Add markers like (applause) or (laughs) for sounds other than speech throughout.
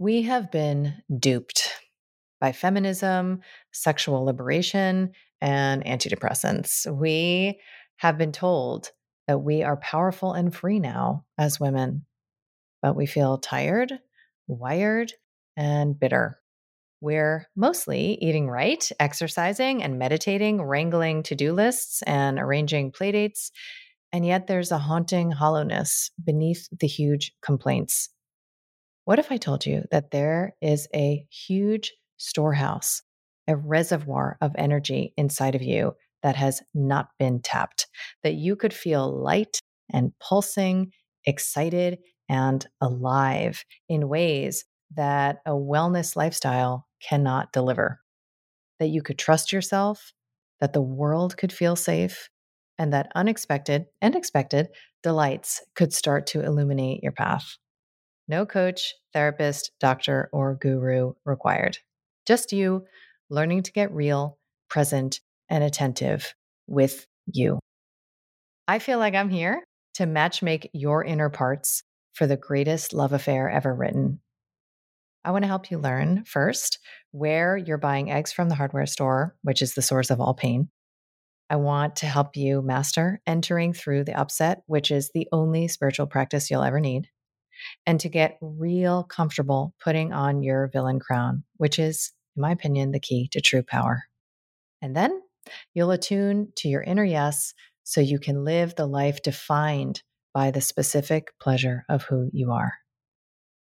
We have been duped by feminism, sexual liberation, and antidepressants. We have been told that we are powerful and free now as women, but we feel tired, wired, and bitter. We're mostly eating right, exercising and meditating, wrangling to do lists, and arranging playdates. And yet there's a haunting hollowness beneath the huge complaints. What if I told you that there is a huge storehouse, a reservoir of energy inside of you that has not been tapped, that you could feel light and pulsing, excited and alive in ways that a wellness lifestyle cannot deliver? That you could trust yourself, that the world could feel safe, and that unexpected and expected delights could start to illuminate your path. No coach, therapist, doctor, or guru required. Just you learning to get real, present, and attentive with you. I feel like I'm here to matchmake your inner parts for the greatest love affair ever written. I want to help you learn first where you're buying eggs from the hardware store, which is the source of all pain. I want to help you master entering through the upset, which is the only spiritual practice you'll ever need and to get real comfortable putting on your villain crown, which is, in my opinion, the key to true power. And then you'll attune to your inner yes so you can live the life defined by the specific pleasure of who you are.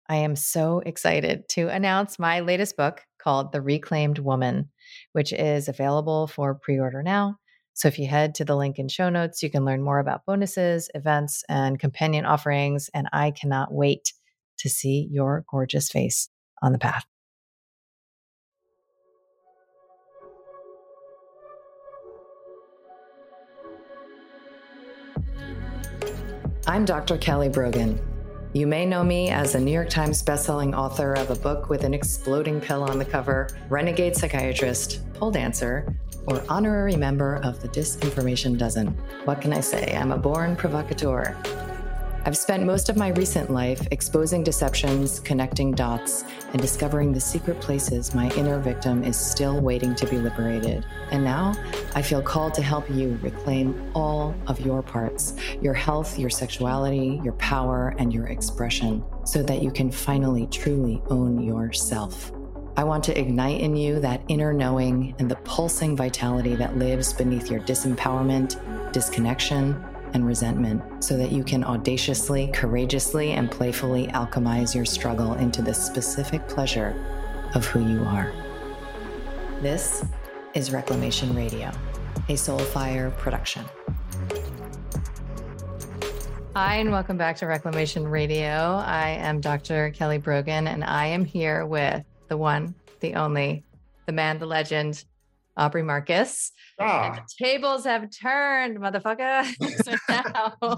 I am so excited to announce my latest book called The Reclaimed Woman, which is available for pre order now. So if you head to the link in show notes, you can learn more about bonuses, events, and companion offerings. And I cannot wait to see your gorgeous face on the path. I'm Dr. Kelly Brogan. You may know me as a New York Times bestselling author of a book with an exploding pill on the cover, renegade psychiatrist, pole dancer, or honorary member of the Disinformation Dozen. What can I say? I'm a born provocateur. I've spent most of my recent life exposing deceptions, connecting dots, and discovering the secret places my inner victim is still waiting to be liberated. And now I feel called to help you reclaim all of your parts your health, your sexuality, your power, and your expression so that you can finally truly own yourself. I want to ignite in you that inner knowing and the pulsing vitality that lives beneath your disempowerment, disconnection, and resentment so that you can audaciously, courageously, and playfully alchemize your struggle into the specific pleasure of who you are. This is Reclamation Radio, a Soulfire production. Hi, and welcome back to Reclamation Radio. I am Dr. Kelly Brogan, and I am here with the one, the only, the man, the legend, Aubrey Marcus. Ah. the tables have turned, motherfucker. (laughs) so now,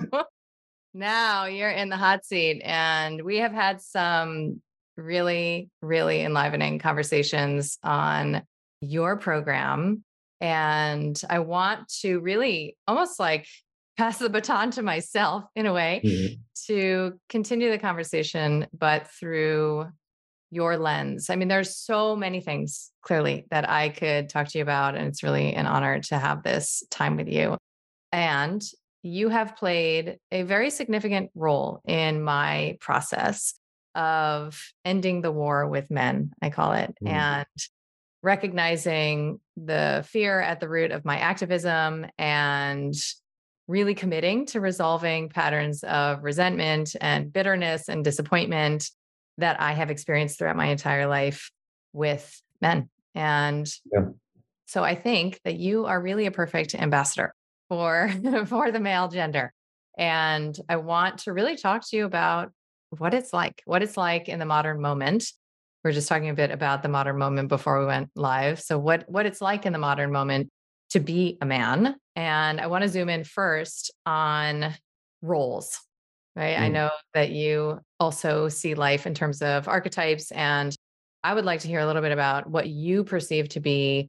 (laughs) now you're in the hot seat. And we have had some really, really enlivening conversations on your program. And I want to really almost like pass the baton to myself in a way mm-hmm. to continue the conversation, but through your lens? I mean, there's so many things clearly that I could talk to you about, and it's really an honor to have this time with you. And you have played a very significant role in my process of ending the war with men, I call it, mm. and recognizing the fear at the root of my activism and really committing to resolving patterns of resentment and bitterness and disappointment that I have experienced throughout my entire life with men. And yeah. so I think that you are really a perfect ambassador for (laughs) for the male gender. And I want to really talk to you about what it's like, what it's like in the modern moment. We are just talking a bit about the modern moment before we went live. So what what it's like in the modern moment to be a man. And I want to zoom in first on roles right? Mm. I know that you also see life in terms of archetypes. And I would like to hear a little bit about what you perceive to be,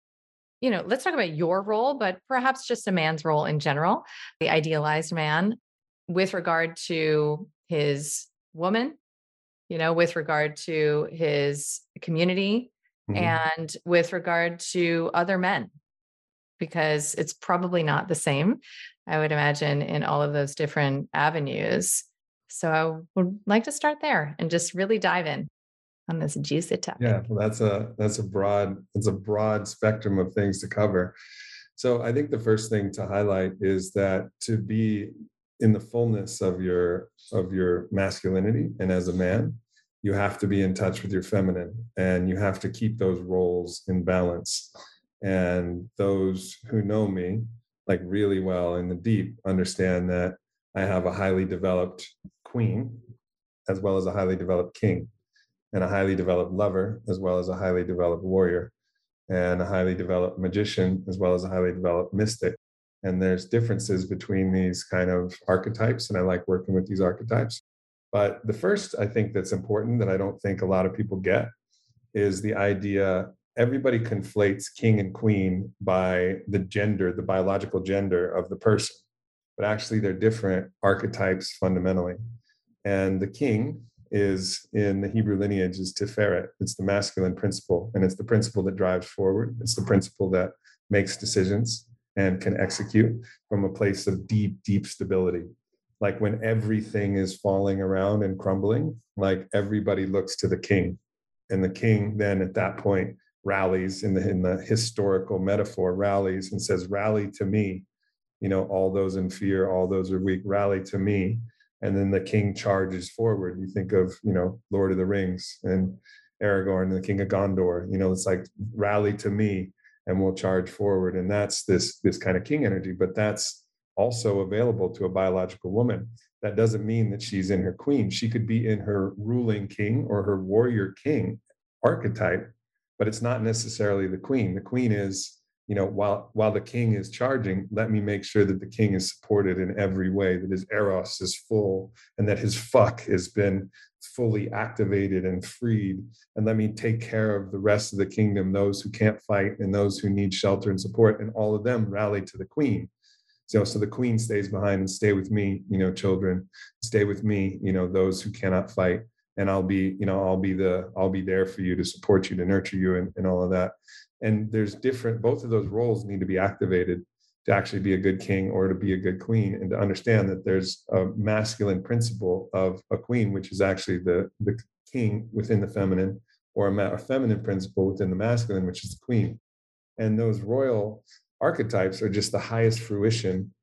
you know, let's talk about your role, but perhaps just a man's role in general, the idealized man with regard to his woman you know, with regard to his community mm-hmm. and with regard to other men, because it's probably not the same, I would imagine, in all of those different avenues. So I would like to start there and just really dive in on this juicy topic. Yeah, well, that's a that's a broad it's a broad spectrum of things to cover. So I think the first thing to highlight is that to be in the fullness of your of your masculinity and as a man you have to be in touch with your feminine and you have to keep those roles in balance and those who know me like really well in the deep understand that i have a highly developed queen as well as a highly developed king and a highly developed lover as well as a highly developed warrior and a highly developed magician as well as a highly developed mystic. And there's differences between these kind of archetypes and i like working with these archetypes. But the first i think that's important that i don't think a lot of people get is the idea everybody conflates king and queen by the gender the biological gender of the person but actually they're different archetypes fundamentally and the king is in the hebrew lineage is tiferet it's the masculine principle and it's the principle that drives forward it's the principle that makes decisions and can execute from a place of deep, deep stability. Like when everything is falling around and crumbling, like everybody looks to the king. And the king then at that point rallies in the in the historical metaphor, rallies and says, Rally to me. You know, all those in fear, all those are weak, rally to me. And then the king charges forward. You think of, you know, Lord of the Rings and Aragorn the King of Gondor. You know, it's like rally to me and we'll charge forward and that's this this kind of king energy but that's also available to a biological woman that doesn't mean that she's in her queen she could be in her ruling king or her warrior king archetype but it's not necessarily the queen the queen is you know while while the king is charging let me make sure that the king is supported in every way that his eros is full and that his fuck has been fully activated and freed. And let me take care of the rest of the kingdom those who can't fight and those who need shelter and support and all of them rally to the queen. So so the queen stays behind and stay with me you know children. Stay with me you know those who cannot fight. And i'll be you know i'll be the i'll be there for you to support you to nurture you and, and all of that and there's different both of those roles need to be activated to actually be a good king or to be a good queen and to understand that there's a masculine principle of a queen which is actually the the king within the feminine or a, feminine principle within the masculine which is the queen. And those royal archetypes are just the highest fruition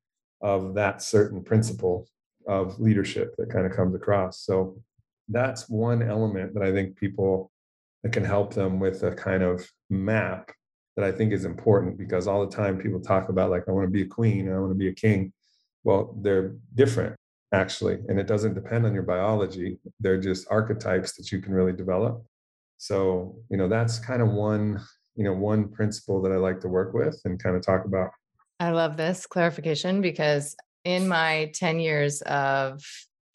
of that certain principle of leadership that kind of comes across. So that's one element that i think people that can help them with a kind of map that I think is important because all the time people talk about like I want to be a queen, I want to be a king. Well, they're different actually, and it doesn't depend on your biology. They're just archetypes that you can really develop. So, you know, that's kind of one, you know, one principle that I like to work with and kind of talk about. I love this clarification because in my 10 years of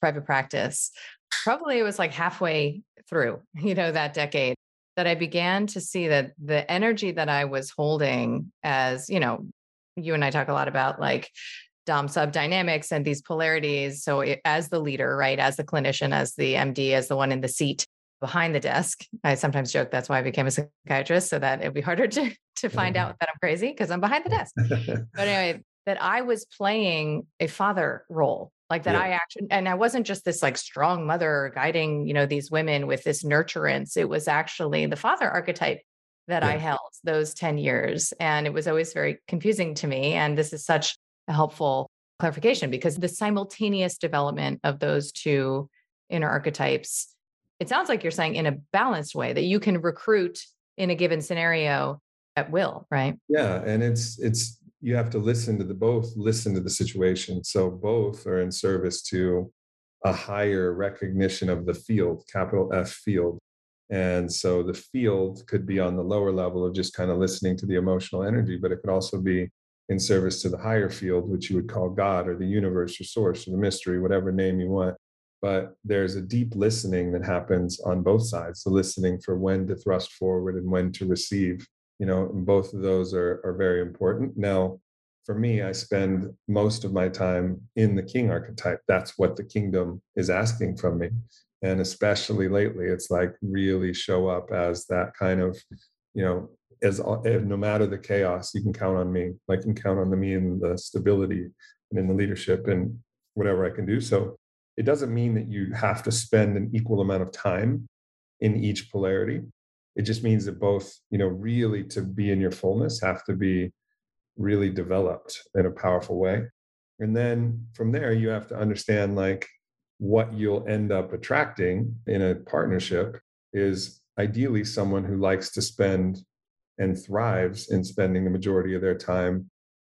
private practice, probably it was like halfway through, (laughs) you know, that decade that I began to see that the energy that I was holding as, you know, you and I talk a lot about like dom sub dynamics and these polarities. So it, as the leader, right, as the clinician, as the MD, as the one in the seat behind the desk, I sometimes joke that's why I became a psychiatrist so that it'd be harder to (laughs) to find mm-hmm. out that I'm crazy because I'm behind the desk. but (laughs) anyway, that I was playing a father role like that yeah. i actually and i wasn't just this like strong mother guiding you know these women with this nurturance it was actually the father archetype that yeah. i held those 10 years and it was always very confusing to me and this is such a helpful clarification because the simultaneous development of those two inner archetypes it sounds like you're saying in a balanced way that you can recruit in a given scenario at will right yeah and it's it's you have to listen to the both listen to the situation. So both are in service to a higher recognition of the field capital f field. And so the field could be on the lower level of just kind of listening to the emotional energy but it could also be in service to the higher field which you would call god or the universe or source or the mystery whatever name you want. But there's a deep listening that happens on both sides the listening for when to thrust forward and when to receive you know both of those are, are very important. Now for me i spend most of my time in the king archetype. That's what the kingdom is asking from me. And especially lately it's like really show up as that kind of you know as, as no matter the chaos you can count on me. I can count on the me and the stability and in the leadership and whatever i can do. So it doesn't mean that you have to spend an equal amount of time in each polarity it just means that both you know really to be in your fullness have to be really developed in a powerful way and then from there you have to understand like what you'll end up attracting in a partnership is ideally someone who likes to spend and thrives in spending the majority of their time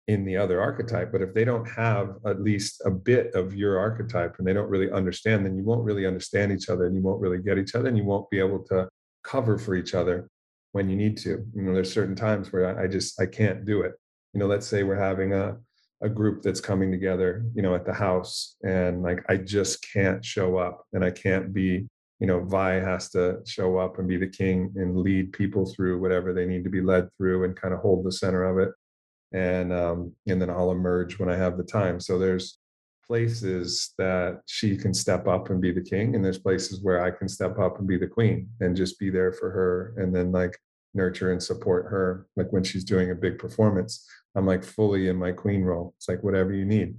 in the other archetype. But if they don't have at least a bit of your archetype and they don't really understand, then you won't really understand each other and you won't really get each other and you won't be able to cover for each other when you need to. You know, there's certain times where I just I can't do it. You know, let's say we're having a a group that's coming together, you know, at the house and like I just can't show up and I can't be, you know, Vi has to show up and be the king and lead people through whatever they need to be led through and kind of hold the center of it. And um and then I'll emerge when I have the time. So there's places that she can step up and be the king and there's places where I can step up and be the queen and just be there for her and then like nurture and support her like when she's doing a big performance I'm like fully in my queen role. It's like whatever you need.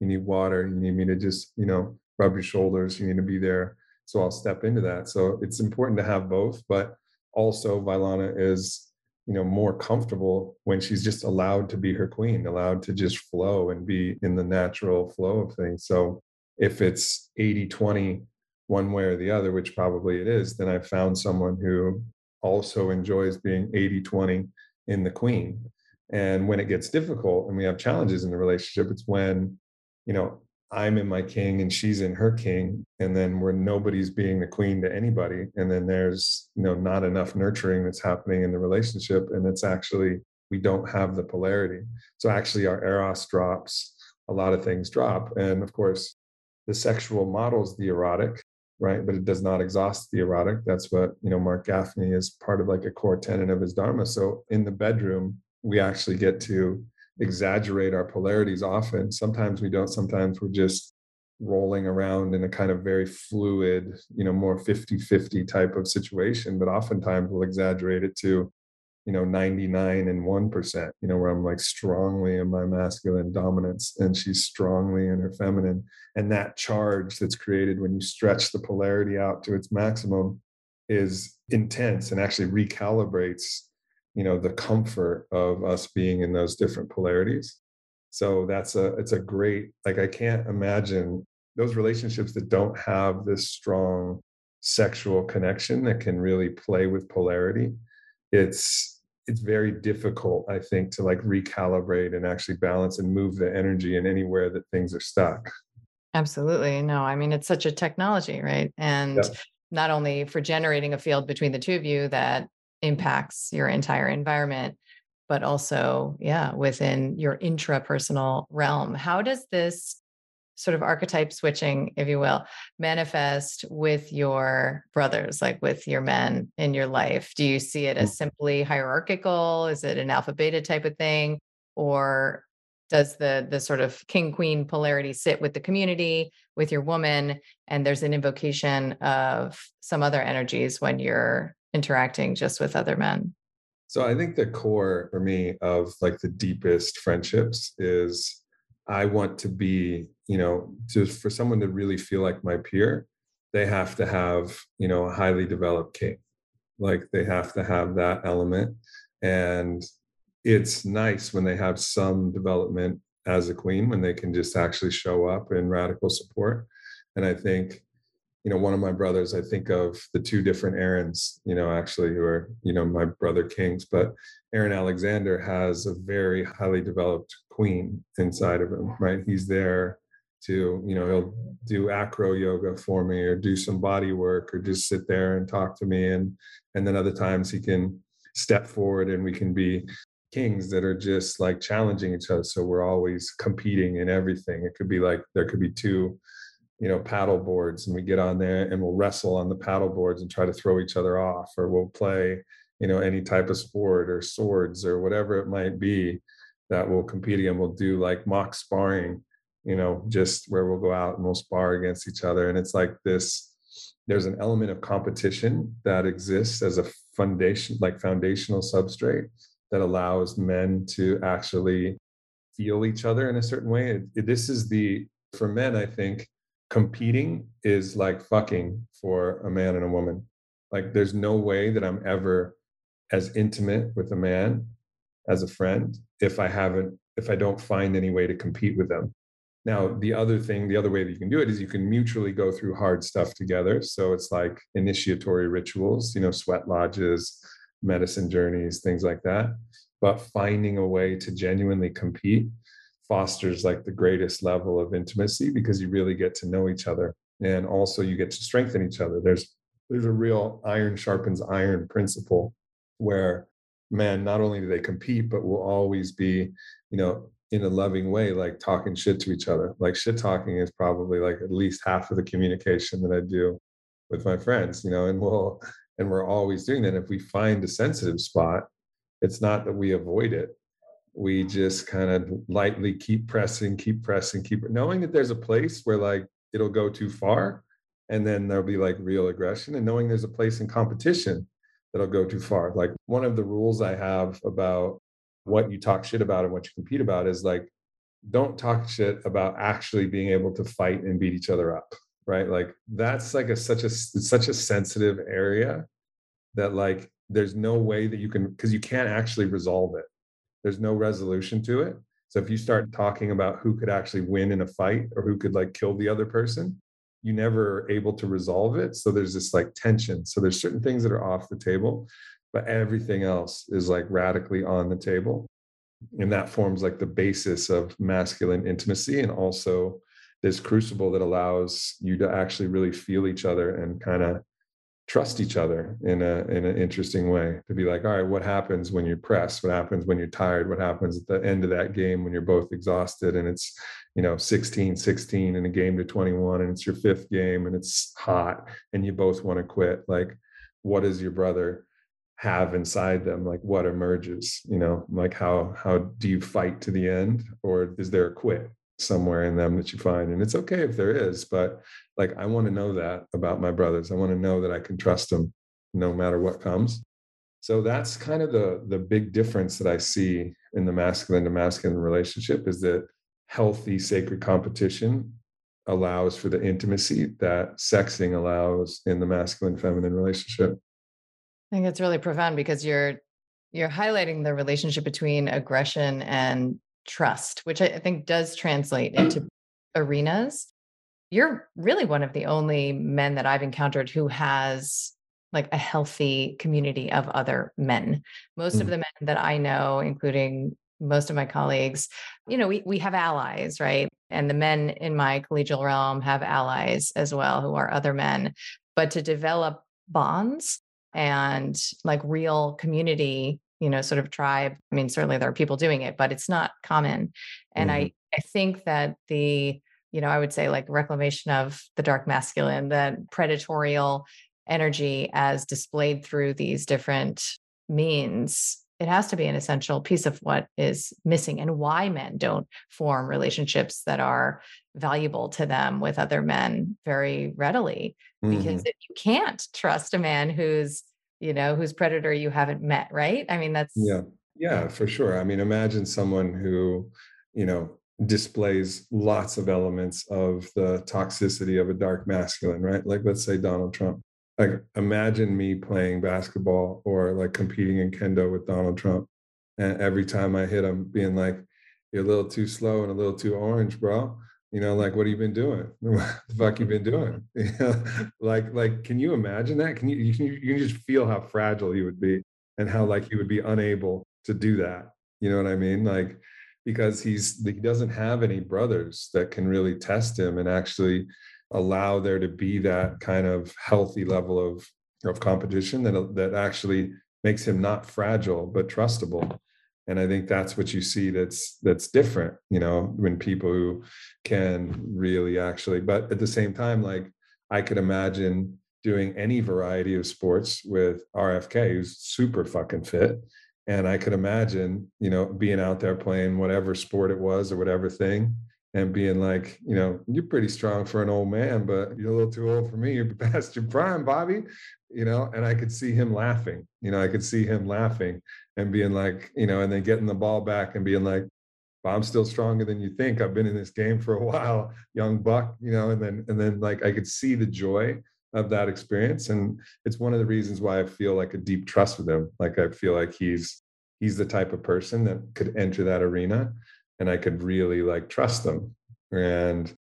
You need water. You need me to just, you know, rub your shoulders. You need to be there. So I'll step into that. So it's important to have both, but also Vylana is, you know, more comfortable when she's just allowed to be her queen, allowed to just flow and be in the natural flow of things. So if it's 80 20 one way or the other, which probably it is, then I found someone who also enjoys being 80 20 in the queen and when it gets difficult and we have challenges in the relationship, it's when, you know, I'm in my king and she's in her king, and then where nobody's being the queen to anybody. And then there's, you know, not enough nurturing that's happening in the relationship. And it's actually, we don't have the polarity. So actually, our eros drops, a lot of things drop. And of course, the sexual models the erotic, right? But it does not exhaust the erotic. That's what, you know, Marc Gafni is part of like a core tenet of his Dharma. So in the bedroom, we actually get to exaggerate our polarities often. Sometimes we don't, sometimes we're just rolling around in a kind of very fluid, you know, more 50 50 type of situation. But oftentimes we'll exaggerate it to, you know, 99 and 1%, you know, where I'm like strongly in my masculine dominance and she's strongly in her feminine. And that charge that's created when you stretch the polarity out to its maximum is intense and actually recalibrates you know the comfort of us being in those different polarities. So that's a it's a great like i can't imagine those relationships that don't have this strong sexual connection that can really play with polarity. It's it's very difficult i think to like recalibrate and actually balance and move the energy in anywhere that things are stuck. Absolutely. No i mean it's such a technology right? And yeah. not only for generating a field between the two of you that impacts your entire environment but also yeah within your intrapersonal realm. How does this sort of archetype switching if you will manifest with your brothers like with your men in your life? Do you see it as mm. simply hierarchical? Is it an alpha beta type of thing? Or does the the sort of king queen polarity sit with the community with your woman and there's an invocation of some other energies when you're interacting just with other men? So I think the core for me of like the deepest friendships is I want to be, you know, just for someone to really feel like my peer, they have to have, you know, a highly developed king. Like they have to have that element. And it's nice when they have some development as a queen, when they can just actually show up in radical support. And I think you know one of my brothers i think of the two different aarons you know actually who are you know my brother kings but aaron alexander has a very highly developed queen inside of him right? He's there to you know he'll do acro yoga for me or do some body work or just sit there and talk to me. And and then other times he can step forward and we can be kings that are just like challenging each other. So we're always competing in everything. It could be like there could be two you know paddle boards and we get on there and we'll wrestle on the paddle boards and try to throw each other off or we'll play you know any type of sport or swords or whatever it might be that we'll compete again we'll do like mock sparring you know just where we'll go out and we'll spar against each other. And it's like this there's an element of competition that exists as a foundation like foundational substrate that allows men to actually feel each other in a certain way. It, it, this is the for men i think competing is like fucking for a man and a woman like there's no way that i'm ever as intimate with a man as a friend if i haven't if i don't find any way to compete with them now, the other thing, the other way that you can do it is you can mutually go through hard stuff together. So it's like initiatory rituals, you know, sweat lodges, medicine journeys, things like that. But finding a way to genuinely compete fosters like the greatest level of intimacy because you really get to know each other and also you get to strengthen each other. There's there's a real iron sharpens iron principle where man not only do they compete but will always be you know in a loving way, like talking shit to each other. Like shit talking is probably like at least half of the communication that I do with my friends, you know, and we'll and we're always doing that. If we find a sensitive spot, it's not that we avoid it. We just kind of lightly keep pressing, keep pressing, keep knowing that there's a place where like it'll go too far and then there'll be like real aggression and knowing there's a place in competition that'll go too far. Like one of the rules I have about what you talk shit about and what you compete about is like don't talk shit about actually being able to fight and beat each other up right like that's like a such a such a sensitive area that like there's no way that you can because you can't actually resolve it there's no resolution to it. So if you start talking about who could actually win in a fight or who could like kill the other person you never are able to resolve it. So there's this like tension. So there's certain things that are off the table but everything else is like radically on the table. And that forms like the basis of masculine intimacy and also this crucible that allows you to actually really feel each other and kind of trust each other in a in an interesting way to be like all right what happens when you're pressed? What happens when you're tired? What happens at the end of that game when you're both exhausted and it's you know 16 16 in a game to 21 and it's your fifth game and it's hot and you both want to quit? Like what is your brother have inside them? Like what emerges? You know like how how do you fight to the end or is there a quit somewhere in them that you find and it's okay if there is but like i want to know that about my brothers. I want to know that i can trust them no matter what comes. So that's kind of the the big difference that i see in the masculine to masculine relationship is that healthy sacred competition allows for the intimacy that sexing allows in the masculine feminine relationship. I think it's really profound because you're you're highlighting the relationship between aggression and trust, which I think does translate into arenas. You're really one of the only men that I've encountered who has like a healthy community of other men. Most mm. of the men that I know, including most of my colleagues, you know, we we have allies, right? And the men in my collegial realm have allies as well who are other men. But to develop bonds and like real community you know sort of tribe i mean certainly there are people doing it but it's not common and mm-hmm. i i think that the you know i would say like reclamation of the dark masculine that predatorial energy as displayed through these different means it has to be an essential piece of what is missing and why men don't form relationships that are valuable to them with other men very readily because mm-hmm. you can't trust a man who's you know whose predator you haven't met right i mean that's yeah yeah for sure i mean imagine someone who you know displays lots of elements of the toxicity of a dark masculine right like let's say donald trump like imagine me playing basketball or like competing in kendo with Donald Trump. And every time I hit him, being like, you're a little too slow and a little too orange, bro. You know, like what have you been doing? (laughs) what the fuck you been doing? (laughs) like, like, can you imagine that? Can you you can, you can just feel how fragile he would be and how like he would be unable to do that. You know what I mean? Like, because he's he doesn't have any brothers that can really test him and actually allow there to be that kind of healthy level of of competition that that actually makes him not fragile but trustable and i think that's what you see that's that's different you know when people who can really actually but at the same time like i could imagine doing any variety of sports with rfk who's super fucking fit and i could imagine you know being out there playing whatever sport it was or whatever thing and being like, you know, you're pretty strong for an old man, but you're a little too old for me. You're (laughs) past your prime, Bobby. You know, and I could see him laughing. You know, I could see him laughing and being like, you know, and then getting the ball back and being like, well, I'm still stronger than you think. I've been in this game for a (laughs) while, young buck, you know, and then and then like I could see the joy of that experience. And it's one of the reasons why I feel like a deep trust with him. Like I feel like he's he's the type of person that could enter that arena and I could really like trust them. And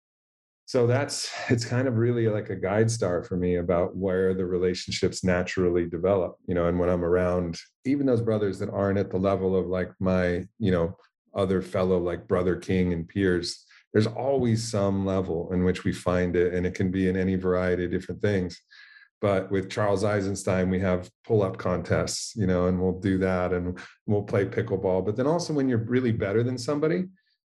so that's it's kind of really like a guide star for me about where the relationships naturally develop you know and when i'm around even those brothers that aren't at the level of like my you know other fellow like brother king and peers there's always some level in which we find it and it can be in any variety of different things. But with charles eisenstein we have pull-up contests you know and we'll do that and we'll play pickleball. But then also when you're really better than somebody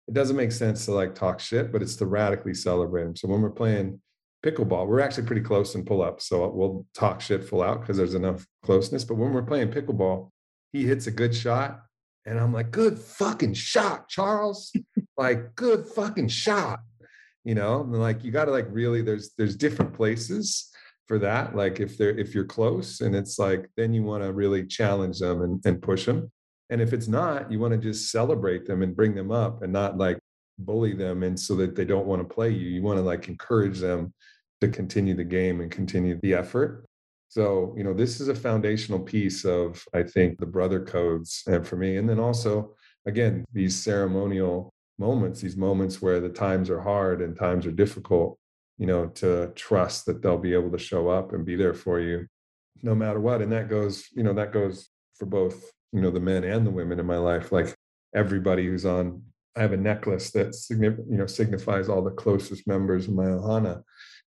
it doesn't make sense to like talk shit but it's to radically celebrate them so when we're playing pickleball we're actually pretty close in pull-up so we'll talk shit full out because there's enough closeness but when we're playing pickleball he hits a good shot and I'm like, good fucking shot, Charles. (laughs) like, good fucking shot. You know, and like you got to like really, there's there's different places for that. Like if they're if you're close and it's like, then you want to really challenge them and, and push them. And if it's not, you want to just celebrate them and bring them up and not like bully them and so that they don't want to play you. You want to like encourage them to continue the game and continue the effort. So, you know, this is a foundational piece of, I think, the brother codes and for me. And then also, again, these ceremonial moments, these moments where the times are hard and times are difficult, you know, to trust that they'll be able to show up and be there for you no matter what. And that goes, you know, that goes for both, you know, the men and the women in my life. Like everybody who's on, I have a necklace that you know signifies all the closest members of my ohana.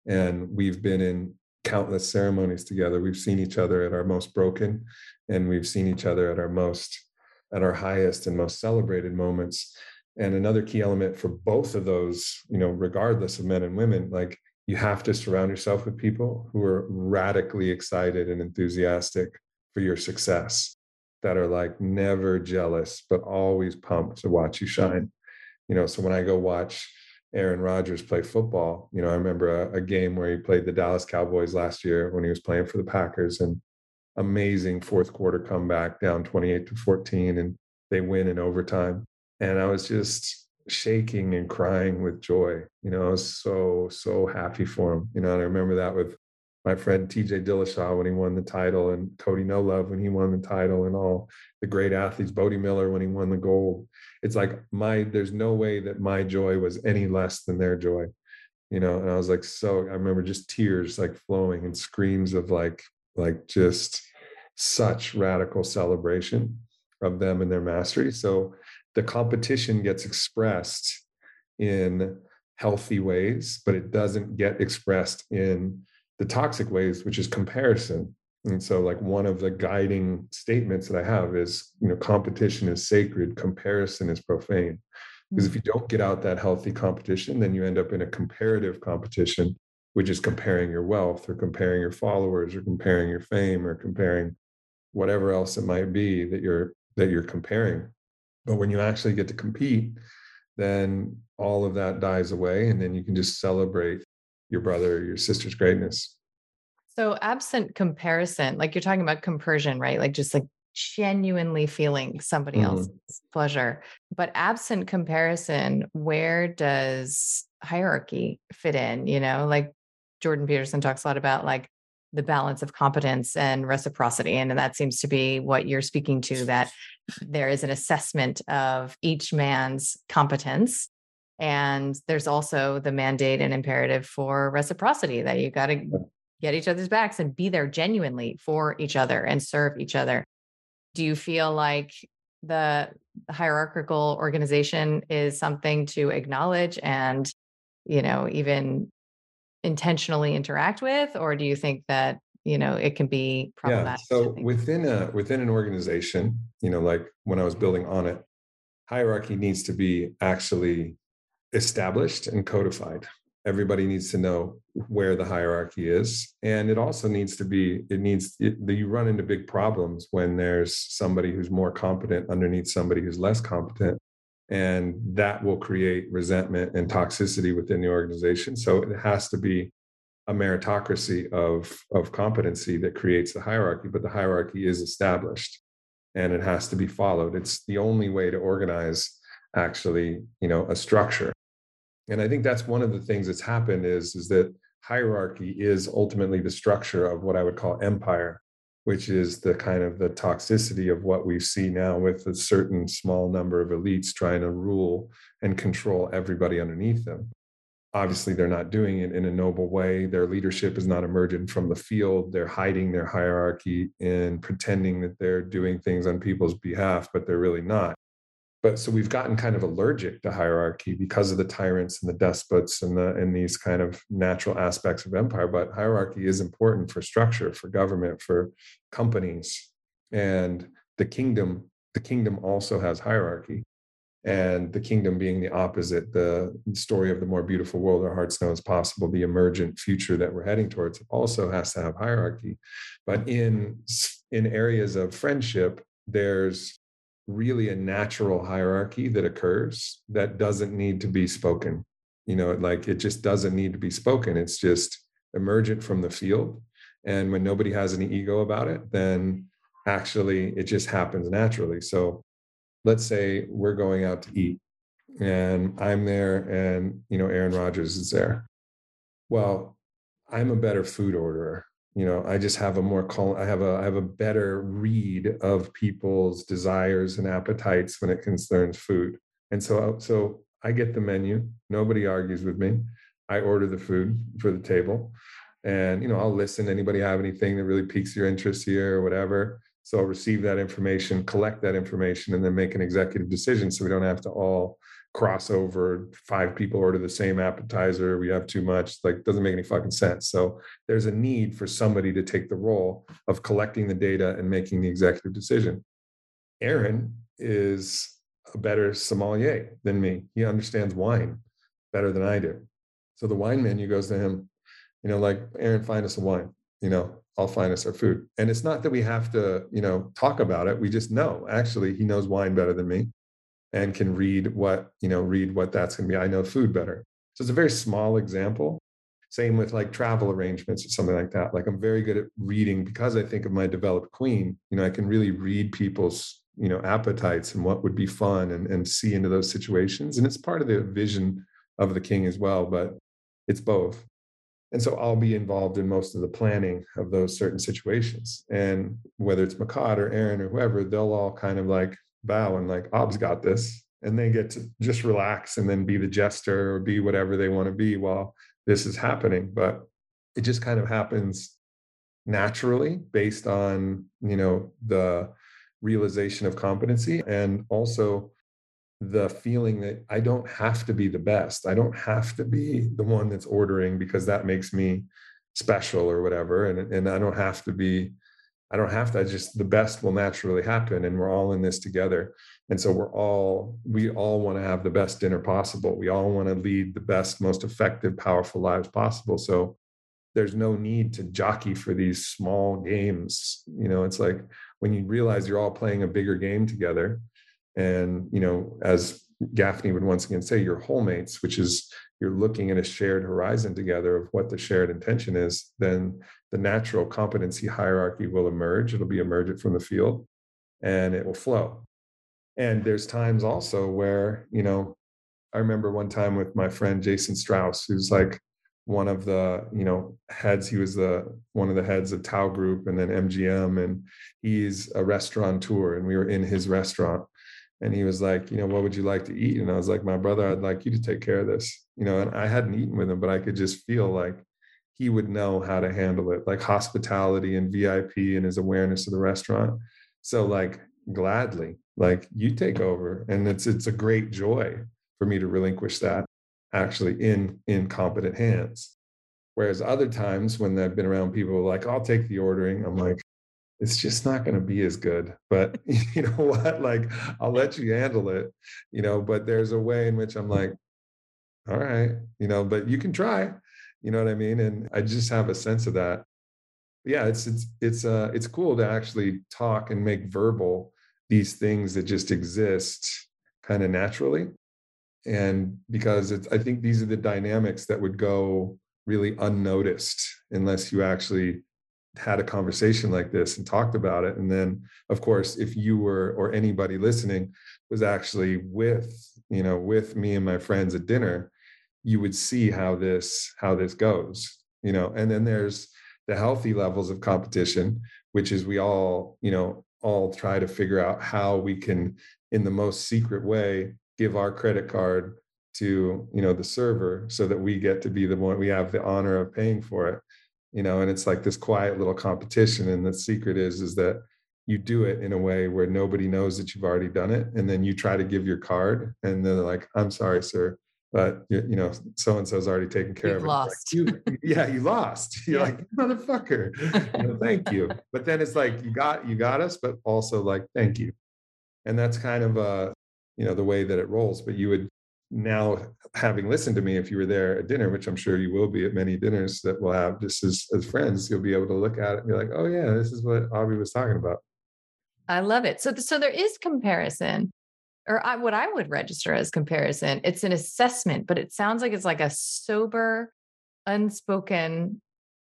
And we've been in countless ceremonies together. We've seen each other at our most broken, and we've seen each other at our most, at our highest and most celebrated moments. And another key element for both of those, you know, regardless of men and women, like you have to surround yourself with people who are radically excited and enthusiastic for your success, that are like never jealous, but always pumped to watch you shine. You know, so when I go watch Aaron Rodgers play football. You know, I remember a, a, game where he played the Dallas Cowboys last year when he was playing for the Packers and amazing fourth quarter comeback down 28 to 14 and they win in overtime. And I was just shaking and crying with joy. You know, I was so, so happy for him. You know, and I remember that with my friend TJ Dillashaw when he won the title and Cody No Love when he won the title and all the great athletes, Bode Miller when he won the gold. It's like my there's no way that my joy was any less than their joy. You know, and I was like so I remember just tears like flowing and screams of like like just such radical celebration of them and their mastery. So the competition gets expressed in healthy ways, but it doesn't get expressed in the toxic ways, which is comparison. And so, like, one of the guiding statements that I have is, you know, competition is sacred, comparison is profane. Because if mm. you don't get out that healthy competition, then you end up in a comparative competition, which is comparing your wealth or comparing your followers or comparing your fame or comparing whatever else it might be that you're that you're comparing. But when you actually get to compete, then all of that dies away and then you can just celebrate your brother your sister's greatness. So, absent comparison, like you're talking about compersion, right? Like just like genuinely feeling somebody mm-hmm. else's pleasure. But absent comparison, where does hierarchy fit in? You know, like Jordan Peterson talks a lot about like the balance of competence and reciprocity. And that seems to be what you're speaking to that there is an assessment of each man's competence and there's also the mandate and imperative for reciprocity that you got to get each other's backs and be there genuinely for each other and serve each other. Do you feel like the hierarchical organization is something to acknowledge and, you know, even intentionally interact with? Or do you think that you know it can be problematic yeah, so within a within an organization you know like when i was building Onnit hierarchy needs to be actually established and codified. Everybody needs to know where the hierarchy is and it also needs to be it needs it, you run into big problems when there's somebody who's more competent underneath somebody who's less competent and that will create resentment and toxicity within the organization. So it has to be a meritocracy of of competency that creates the hierarchy but the hierarchy is established and it has to be followed. It's the only way to organize actually you know a structure and i think that's one of the things that's happened is is that hierarchy is ultimately the structure of what i would call empire which is the kind of the toxicity of what we see now with a certain small number of elites trying to rule and control everybody underneath them. Obviously they're not doing it in a noble way. Their leadership is not emergent from the field. They're hiding their hierarchy and pretending that they're doing things on people's behalf but they're really not but so we've gotten kind of allergic to hierarchy because of the tyrants and the despots and the and these kind of natural aspects of empire. But hierarchy is important for structure for government for companies. And the kingdom the kingdom also has hierarchy. And the kingdom being the opposite the story of the more beautiful world our hearts know is possible the emergent future that we're heading towards also has to have hierarchy. But in in areas of friendship there's really a natural hierarchy that occurs that doesn't need to be spoken. You know like it just doesn't need to be spoken. It's just emergent from the field. And when nobody has any ego about it then actually it just happens naturally. So let's say we're going out to eat and i'm there and you know aaron rodgers is there. Well i'm a better food orderer you know i just have a more call i have a i have a better read of people's desires and appetites when it concerns food. And so uh, so i get the menu. Nobody argues with me. I order the food for the table. And you know i'll listen. Anybody have anything that really piques your interest here or whatever? So i'll receive that information collect that information and then make an executive decision so we don't have to all crossover five people order the same appetizer we have too much like doesn't make any fucking sense. So there's a need for somebody to take the role of collecting the data and making the executive decision. Aaron is a better sommelier than me. He understands wine better than i do. So the wine menu goes to him you know like aaron find us a wine you know i'll find us our food. And it's not that we have to you know talk about it we just know. Actually he knows wine better than me and can read what you know read what that's going to be. I know food better. So it's a very small example. Same with like travel arrangements or something like that. Like i'm very good at reading because i think of my developed queen. You know i can really read people's you know appetites and what would be fun and, and see into those situations. And it's part of the vision of the king as well but it's both. And so i'll be involved in most of the planning of those certain situations. And whether it's Makad or aaron or whoever they'll all kind of like bow and like Ob's got this. And they get to just relax and then be the jester or be whatever they want to be while this is happening. But it just kind of happens naturally based on, you know, the realization of competency and also the feeling that I don't have to be the best. I don't have to be the one that's ordering because that makes me special or whatever. And, and I don't have to be I don't have to. I just the best will naturally happen, and we're all in this together. And so we're all we all want to have the best dinner possible. We all want to lead the best, most effective, powerful lives possible. So there's no need to jockey for these small games. You know, it's like when you realize you're all playing a bigger game together, and you know, as Gafni would once again say, you're wholemates, which is you're looking at a shared horizon together of what the shared intention is, then the natural competency hierarchy will emerge. It'll be emergent from the field and it will flow. And there's times also where, you know, I remember one time with my friend Jason Strauss, who's like one of the, you know, heads. He was the one of the heads of Tao Group and then MGM, and he's a restaurateur. And we were in his restaurant and he was like, you know, what would you like to eat? And I was like, my brother, I'd like you to take care of this, you know. And I hadn't eaten with him, but I could just feel like he would know how to handle it, like hospitality and VIP and his awareness of the restaurant. So, like, gladly, like you take over, and it's it's a great joy for me to relinquish that actually in in competent hands. Whereas other times when I've been around people like, I'll take the ordering, I'm like, it's just not going to be as good. But (laughs) you know what? Like i'll let you handle it you know but there's a way in which i'm like all right you know but you can try you know what i mean? And i just have a sense of that. Yeah it's it's it's uh it's cool to actually talk and make verbal these things that just exist kind of naturally. And because it's i think these are the dynamics that would go really unnoticed unless you actually had a conversation like this and talked about it. And then of course if you were or anybody listening was actually with you know with me and my friends at dinner you would see how this how this goes you know? And then there's the healthy levels of competition which is we all you know all try to figure out how we can in the most secret way give our credit card to you know the server so that we get to be the one we have the honor of paying for it you know? And it's like this quiet little competition and the secret is is that you do it in a way where nobody knows that you've already done it and then you try to give your card and they're like i'm sorry sir but you, you know so and so's already taken care We've of lost. Like, you, yeah you lost. (laughs) You're Yeah. like motherfucker. You know, thank you. But then it's like you got you got us but also like thank you. And that's kind of uh you know the way that it rolls. But you would now having listened to me if you were there at dinner which i'm sure you will be at many dinners that we'll have just as, as friends you'll be able to look at it and be like oh yeah this is what Aubrey was talking about. I love it. So, so there is comparison, or I, what I would register as comparison. It's an assessment, but it sounds like it's like a sober, unspoken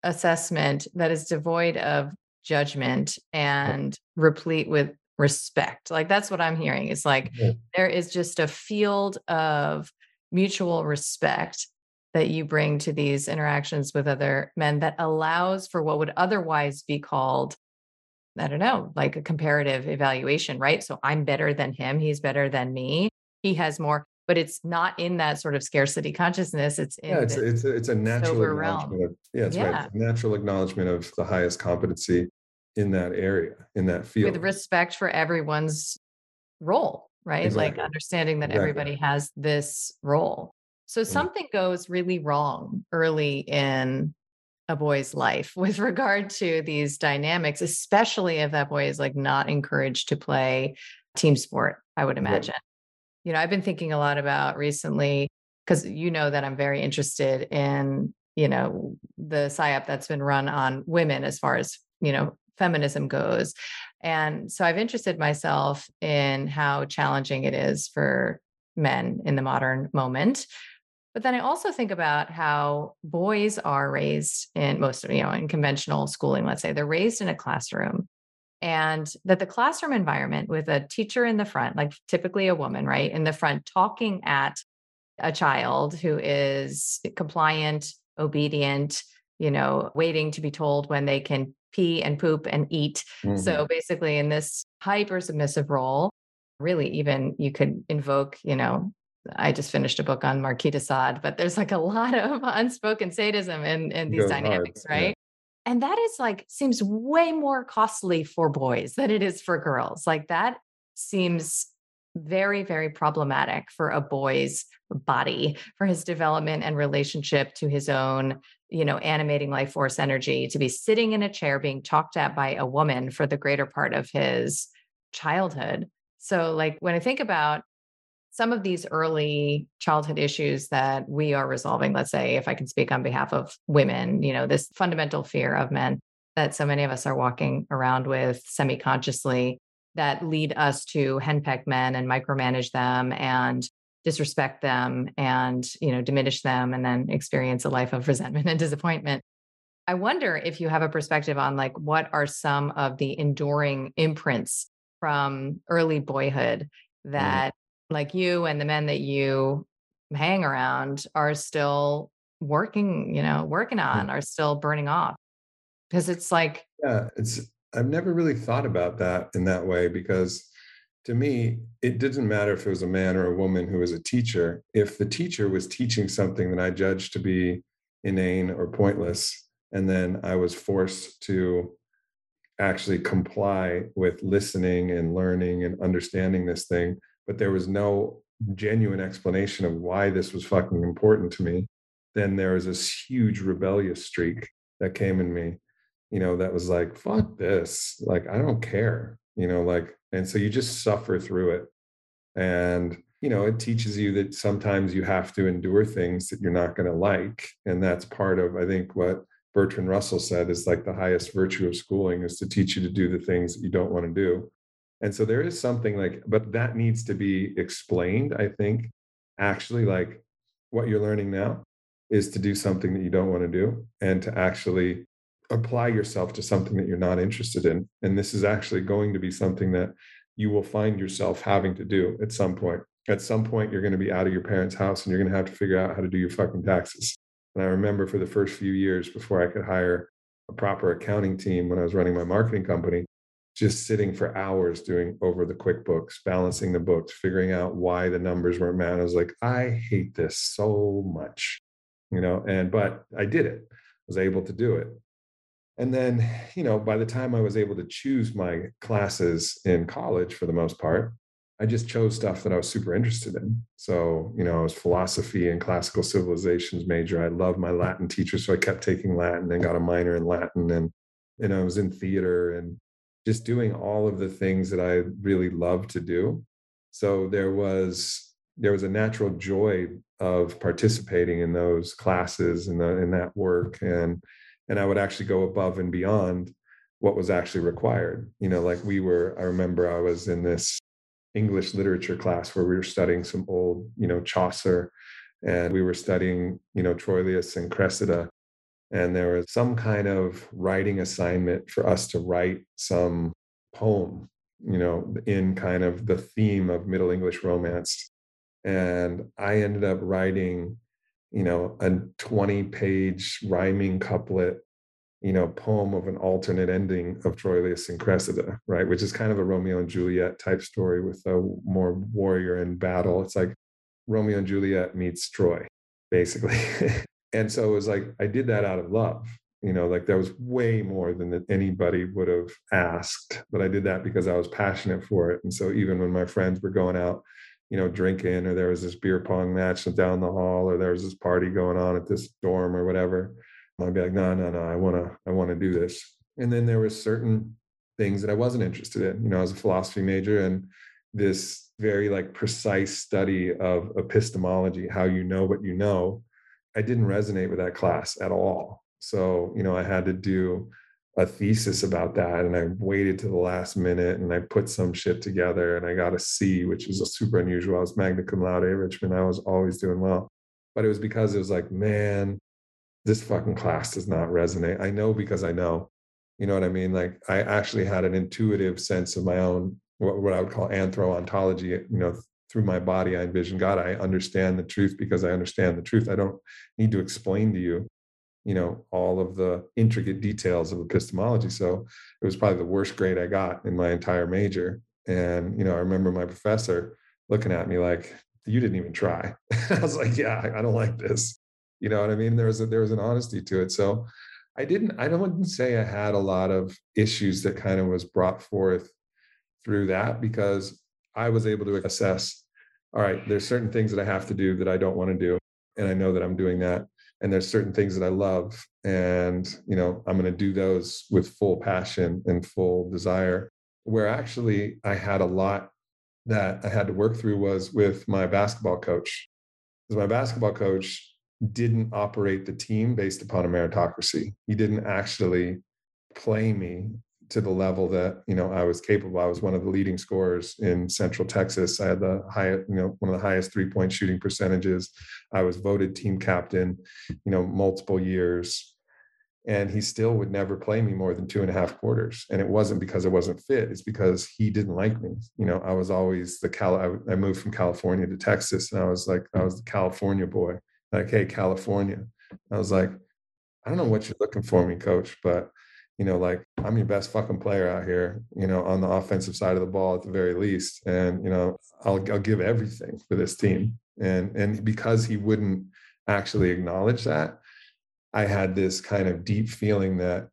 assessment that is devoid of judgment and replete with respect. Like that's what I'm hearing. It's like Yeah. there is just a field of mutual respect that you bring to these interactions with other men that allows for what would otherwise be called I don't know, like a comparative evaluation, right? So I'm better than him. He's better than me. He has more, but it's not in that sort of scarcity consciousness. It's in yeah it's the- it's a, it's a natural acknowledgement of yeah it's right Yeah. it's natural acknowledgement of the highest competency in that area in that field with respect for everyone's role, right? Like understanding that Exactly. everybody has this role. So something goes really wrong early in a boy's life (laughs) with regard to these dynamics, especially if that boy is like not encouraged to play team sport, I would Right. imagine. You know, I've been thinking a lot about recently because you know that I'm very interested in, you know, the PSYOP that's been run on women as far as, you know, feminism goes. And so I've interested myself in how challenging it is for men in the modern moment. But then I also think about how boys are raised in most of, you know, in conventional schooling, let's say they're raised in a classroom and that the classroom environment with a teacher in the front, like typically a woman, right, in the front, talking at a child who is compliant, obedient, you know, waiting to be told when they can pee and poop and eat. Mhm. So basically, in this hyper submissive role, really, even you could invoke, you know, I just finished a book on Marquis de Sade, but there's like a lot of (laughs) unspoken sadism in, in these Goes hard, dynamics, yeah. right? And that is like, seems way more costly for boys than it is for girls. Like that seems very, very problematic for a boy's body, for his development and relationship to his own, you know, animating life force energy, to be sitting in a chair being talked at by a woman for the greater part of his childhood. So, like, when I think about some of these early childhood issues that we are resolving, let's say, if I can speak on behalf of women, you know, this fundamental fear of men that so many of us are walking around with semi consciously that lead us to henpeck men and micromanage them and disrespect them and you know diminish them and then experience a life of (laughs) resentment and disappointment. I wonder if you have a perspective on like what are some of the enduring imprints from early boyhood mm. that like you and the men that you hang around are still working you know working mm. on are still burning off because it's like Yeah, it's I've never really thought about that in that way because to me, it didn't matter if it was a man or a woman who was a teacher. If the teacher was teaching something that I judged to be inane or pointless, and then I was forced to actually comply with listening and learning and understanding this thing, but there was no genuine explanation of why this was fucking important to me, then there was this huge rebellious streak that came in me you know, that was like, fuck this. Like, I don't care, you know, like, and so you just suffer through it. And, you know, it teaches you that sometimes you have to endure things that you're not going to like. And that's part of, I think, what Bertrand Russell said is like the highest virtue of schooling is to teach you to do the things that you don't want to do. And so there is something like, but that needs to be explained, I think. Actually, like what you're learning now is to do something that you don't want to do and to actually apply yourself to something that you're not interested in. And this is actually going to be something that you will find yourself having to do at some point. At some point, you're going to be out of your parents' house and you're going to have to figure out how to do your fucking taxes. And I remember for the first few years before I could hire a proper accounting team when I was running my marketing company, just sitting for hours doing over the QuickBooks, balancing the books, figuring out why the numbers weren't met. I was like, I hate this so much, you know, and but I did it, I was able to do it. And then, you know, by the time I was able to choose my classes in college for the most part, I just chose stuff that I was super interested in. So, you know, I was philosophy and classical civilizations major. I loved my Latin teacher. So I kept taking Latin and got a minor in Latin. And, and I was in theater and just doing all of the things that I really love to do. So there was there was a natural joy of participating in those classes and the, in that work and and I would actually go above and beyond what was actually required. You know, like we were I remember I was in this English literature class where we were studying some old, you know, Chaucer, and we were studying, you know, Troilus and Cressida. And there was some kind of writing assignment for us to write some poem, you know, in kind of the theme of Middle English romance. And I ended up writing, you know, a 20 page rhyming couplet you know, poem of an alternate ending of Troilus and Cressida, right? Which is kind of a Romeo and Juliet type story with a more warrior in battle. It's like Romeo and Juliet meets Troy, basically. (laughs) and so it was like I did that out of love. You know, like that was way more than anybody would have asked. But I did that because I was passionate for it. And so even when my friends were going out, you know, drinking, or there was this beer pong match down the hall, or there was this party going on at this dorm or whatever, I'd be like, no, no, no, I want to, I want to do this. And then there was certain things that I wasn't interested in. You know, I was a philosophy major and this very like precise study of epistemology, how you know what you know, I didn't resonate with that class at all. So, you know, I had to do a thesis about that and I waited to the last minute and I put some shit together and I got a C, which is a super unusual. I was magna cum laude Richmond. I was always doing well. But it was because it was like, man, this fucking class does not resonate. I know because I know. You know what I mean? Like I actually had an intuitive sense of my own what, what I would call anthro-ontology. You know, through my body, I envision God. I understand the truth because I understand the truth. I don't need to explain to you, you know, all of the intricate details of epistemology. So it was probably the worst grade I got in my entire major. And, you know, I remember my professor looking at me like, you didn't even try. (laughs) I was like, yeah, I don't like this you know what i mean there was a, there was an honesty to it so i didn't i don't say i had a lot of issues that kind of was brought forth through that because i was able to assess all right there's certain things that i have to do that i don't want to do and i know that i'm doing that and there's certain things that i love and you know i'm going to do those with full passion and full desire where actually i had a lot that i had to work through was with my basketball coach because my basketball coach didn't operate the team based upon a meritocracy. He didn't actually play me to the level that you know I was capable. I was one of the leading scorers in Central Texas. I had the highest, you know, one of the highest three point shooting percentages. I was voted team captain, you know, multiple years, and he still would never play me more than two and a half quarters. And it wasn't because I wasn't fit; it's because he didn't like me. You know, I was always the Cal. I, I moved from California to Texas, and I was like, I was the California boy like, hey, California. I was like, I don't know what you're looking for me, coach, but you know, like I'm your best fucking player out here, you know, on the offensive side of the ball at the very least. And, you know, I'll I'll give everything for this team. And and because he wouldn't actually acknowledge that, I had this kind of deep feeling that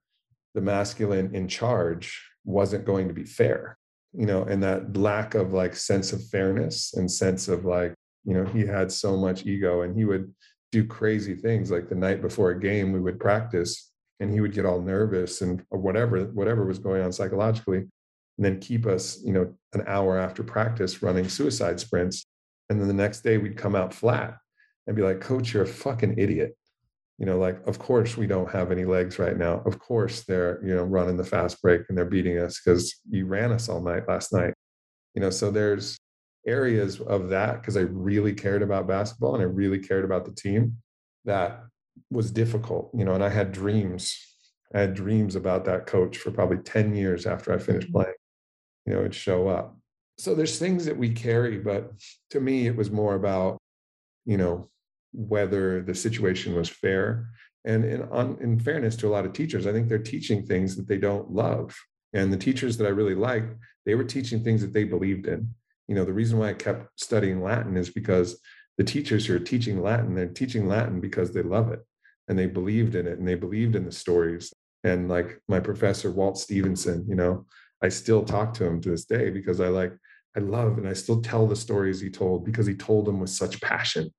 the masculine in charge wasn't going to be fair, you know, and that lack of like sense of fairness and sense of like you know he had so much ego and he would do crazy things like the night before a game we would practice and he would get all nervous and whatever whatever was going on psychologically and then keep us you know an hour after practice running suicide sprints and then the next day we'd come out flat and be like coach you're a fucking idiot. You know like of course we don't have any legs right now. Of course they're you know running the fast break and they're beating us because you ran us all night last night. You know, so there's areas of that because I really cared about basketball and I really cared about the team that was difficult, you know, and I had dreams. I had dreams about that coach for probably 10 years after I finished mm-hmm. playing. You know, it'd show up. So there's things that we carry, but to me, it was more about, you know, whether the situation was fair. And in, on, in fairness to a lot of teachers, I think they're teaching things that they don't love. And the teachers that I really liked, they were teaching things that they believed in. You know, the reason why I kept studying Latin is because the teachers who are teaching Latin, they're teaching Latin because they love it and they believed in it and they believed in the stories. And like my professor, Walt Stevenson, you know, I still talk to him to this day because I like, I love and I still tell the stories he told because he told them with such passion.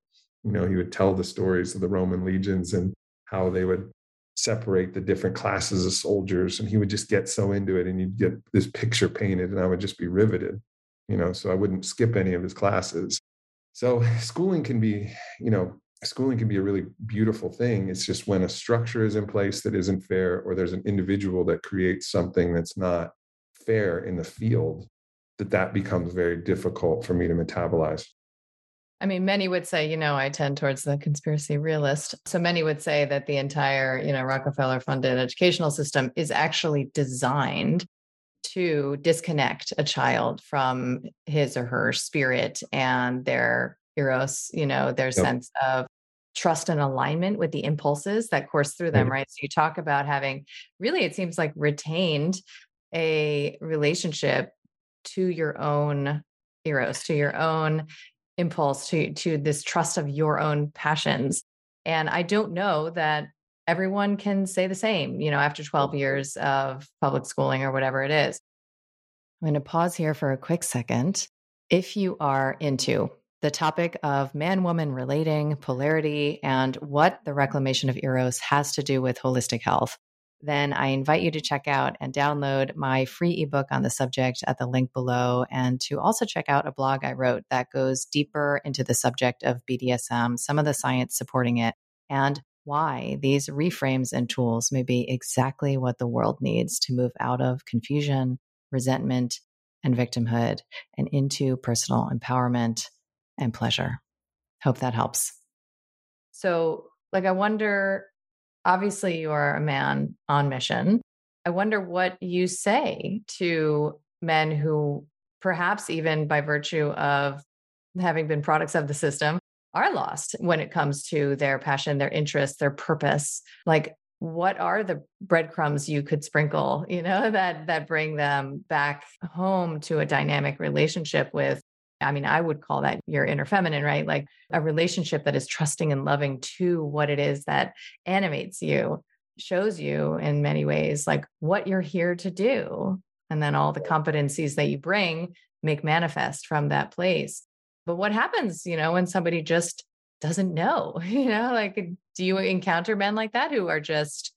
You know, he would tell the stories of the Roman legions and how they would separate the different classes of soldiers. And he would just get so into it and you'd get this picture painted and I would just be riveted, you know, so I wouldn't skip any of his classes. So (laughs) schooling can be, you know, schooling can be a really beautiful thing. It's just when a structure is in place that isn't fair, or there's an individual that creates something that's not fair in the field, that that becomes very difficult for me to metabolize. I mean, many would say, you know, I tend towards the conspiracy realist. So many would say that the entire, you know, Rockefeller funded educational system is actually designed to disconnect a child from his or her spirit and their eros, you know, their yep. sense of trust and alignment with the impulses that course through them, right. right? So you talk about having really, it seems like retained a relationship to your own eros, to your own impulse, to to this trust of your own passions. And I don't know that everyone can say the same, you know, after 12 years of public schooling or whatever it is. I'm going to pause here for a quick second. If you are into the topic of man woman relating, polarity, and what the reclamation of Eros has to do with holistic health, then I invite you to check out and download my free ebook on the subject at the link below, and to also check out a blog I wrote that goes deeper into the subject of BDSM, some of the science supporting it, and why these reframes and tools may be exactly what the world needs to move out of confusion, resentment, and victimhood and into personal empowerment and pleasure. Hope that helps. So, like, I wonder obviously, you are a man on mission. I wonder what you say to men who, perhaps even by virtue of having been products of the system, are lost when it comes to their passion, their interest, their purpose. Like, what are the breadcrumbs you could sprinkle, you know, (laughs) that that bring them back home to a dynamic relationship with I mean, I would call that your inner feminine, right? Like a relationship that is trusting and loving to what it is that animates you, shows you in many ways, like what you're here to do. And then all the competencies that you bring make manifest from that place. But what happens, you know, when somebody just doesn't know, (laughs) you know, like do you encounter men like that who are just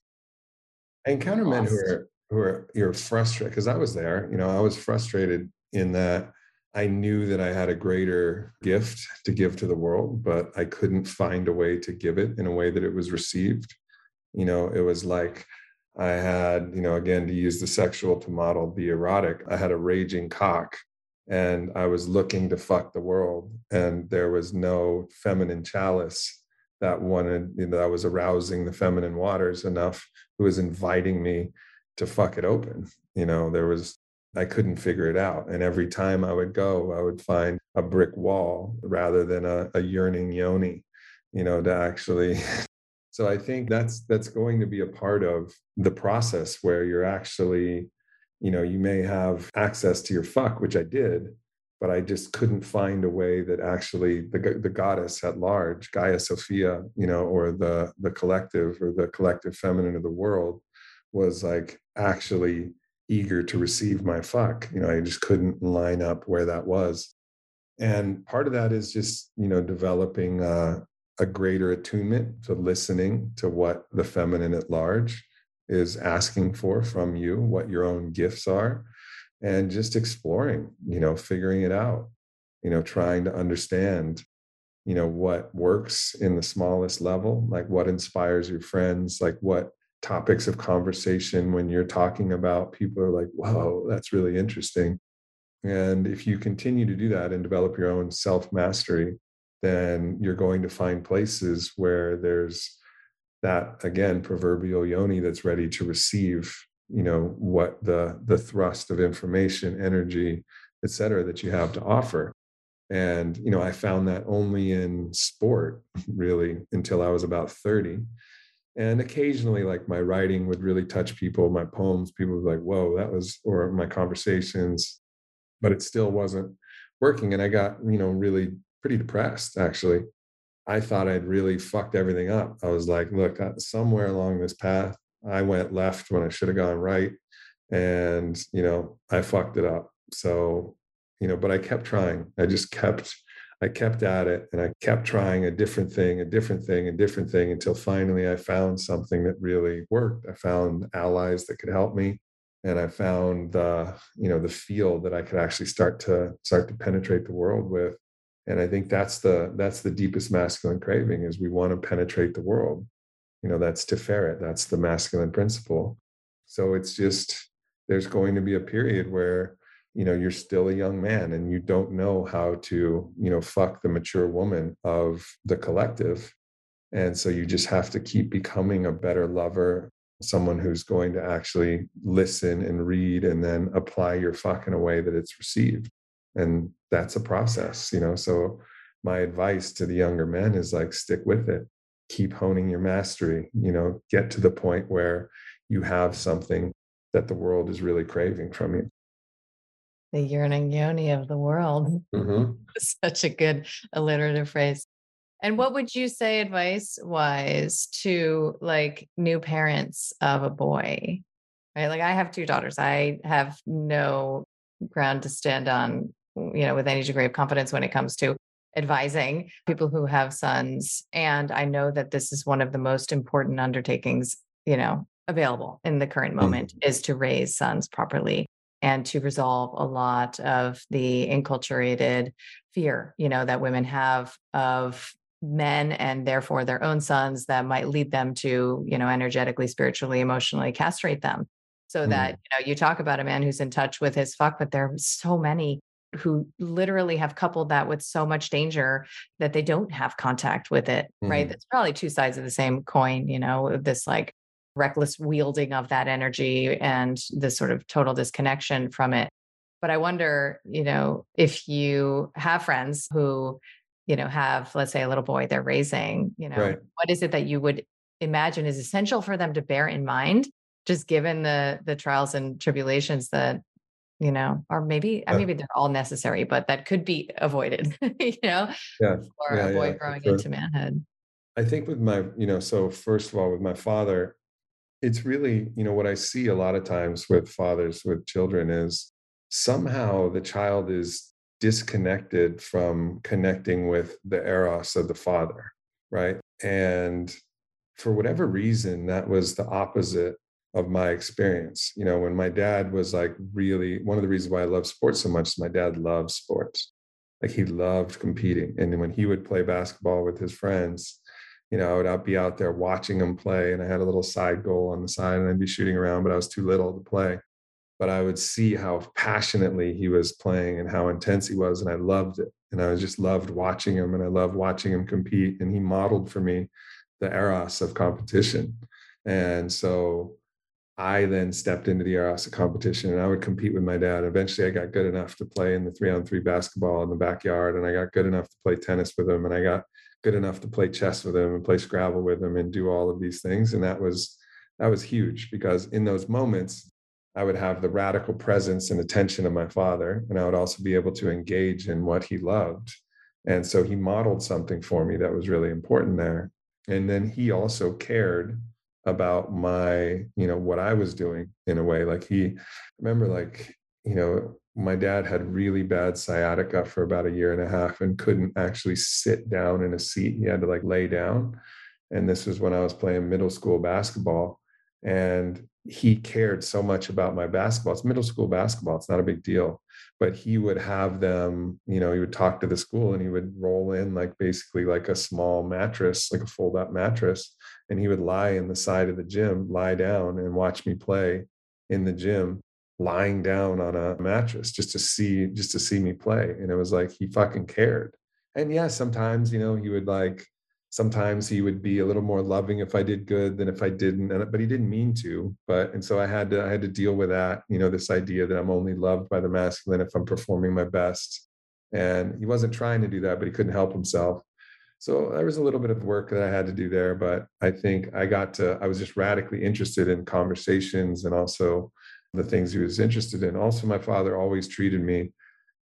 I encounter lost? men who are who are you're frustrated because I was there, you know, I was frustrated in that I knew that I had a greater gift to give to the world, but I couldn't find a way to give it in a way that it was received. You know, it was like I had, you know, again, to use the sexual to model the erotic, I had a raging cock and I was looking to fuck the world. And there was no feminine chalice that wanted, you know, that was arousing the feminine waters enough, who was inviting me to fuck it open. You know, there was I couldn't figure it out. And every time I would go, I would find a brick wall rather than a, a yearning yoni, you know, to actually. (laughs) so I think that's that's going to be a part of the process where you're actually, you know, you may have access to your fuck, which I did, but I just couldn't find a way that actually the the goddess at large, Gaia Sophia, you know, or the the collective or the collective feminine of the world, was like actually eager to receive my fuck. You know, I just couldn't line up where that was. And part of that is just, you know, developing uh, a greater attunement to listening to what the feminine at large is asking for from you, what your own gifts are, and just exploring, you know, figuring it out, you know, trying to understand, you know, what works in the smallest level, like what inspires your friends, like what topics of conversation when you're talking about people are like whoa that's really interesting. And if you continue to do that and develop your own self mastery, then you're going to find places where there's that again proverbial yoni that's ready to receive you know what the the thrust of information energy et cetera that you have to offer. And you know i found that only in sport really until i was about 30 and occasionally like my writing would really touch people my poems people would be like whoa that was or my conversations. But it still wasn't working and i got you know really pretty depressed actually i thought i'd really fucked everything up. I was like look uh, somewhere along this path i went left when i should have gone right and you know i fucked it up. So you know but i kept trying. I just kept i kept at it and i kept trying a different thing a different thing a different thing until finally i found something that really worked. I found allies that could help me and i found the you know the field that i could actually start to start to penetrate the world with and i think that's the that's the deepest masculine craving is we want to penetrate the world. You know that's Tiferet that's the masculine principle. So it's just there's going to be a period where you know you're still a young man and you don't know how to you know fuck the mature woman of the collective. And so you just have to keep becoming a better lover someone who's going to actually listen and read and then apply your fuck in a way that it's received and that's a process you know so my advice to the younger men is like stick with it keep honing your mastery you know get to the point where you have something that the world is really craving from you the yearning yoni of the world. Mm-hmm. (laughs) Such a good alliterative phrase. And what would you say advice wise to like new parents of a boy? Right? Like I have two daughters. I have no ground to stand on, you know, with any degree of confidence when it comes to advising people who have sons. And I know that this is one of the most important undertakings, you know, available in the current moment mm-hmm. is to raise sons properly and to resolve a lot of the enculturated fear, you know, that women have of men and therefore their own sons that might lead them to, you know, energetically, spiritually, emotionally castrate them. So mm. that, you know, you talk about a man who's in touch with his fuck, but there are so many who literally have coupled that with so much danger that they don't have contact with it, mm. right? That's probably two sides of the same coin, you know, this like reckless wielding of that energy and this sort of total disconnection from it. But I wonder, you know, if you have friends who, you know, have, let's say, a little boy they're raising, you know, right. what is it that you would imagine is essential for them to bear in mind, just given the the trials and tribulations that you know, or maybe uh, yeah. maybe they're all necessary, but that could be avoided, (laughs) you know, yeah. for yeah, a boy growing sure. into manhood. I think with my, you know, so first of all, with my father, it's really you know what i see a lot of times with fathers with children is somehow the child is disconnected from connecting with the eros of the father right and for whatever reason that was the opposite of my experience you know when my dad was like really one of the reasons why i love sports so much is my dad loves sports like he loved competing and when he would play basketball with his friends you know, I would I'd be out there watching him play, and I had a little side goal on the side, and I'd be shooting around, but I was too little to play. But I would see how passionately he was playing and how intense he was, and I loved it. And I just loved watching him, and I loved watching him compete. And he modeled for me the eros of competition. And so I then stepped into the of competition, and I would compete with my dad. Eventually, I got good enough to play in the three-on-three basketball in the backyard, and I got good enough to play tennis with him, and I got good enough to play chess with him and play Scrabble with him and do all of these things. And that was that was huge because in those moments, I would have the radical presence and attention of my father, and I would also be able to engage in what he loved. And so he modeled something for me that was really important there. And then he also cared about my, you know, what I was doing in a way. Like he remember like, you know, my dad had really bad sciatica for about a year and a half and couldn't actually sit down in a seat. He had to like lay down. And this was when I was playing middle school basketball. And he cared so much about my basketball. It's middle school basketball, it's not a big deal. But he would have them, you know, he would talk to the school and he would roll in like basically like a small mattress, like a fold up mattress. And he would lie in the side of the gym, lie down and watch me play in the gym lying down on a mattress just to see just to see me play and it was like he fucking cared and yeah sometimes you know he would like sometimes he would be a little more loving if i did good than if i didn't and, but he didn't mean to but and so i had to i had to deal with that you know this idea that i'm only loved by the masculine if i'm performing my best. And he wasn't trying to do that but he couldn't help himself. So there was a little bit of work that i had to do there but i think i got to i was just radically interested in conversations and also the things he was interested in. Also my father always treated me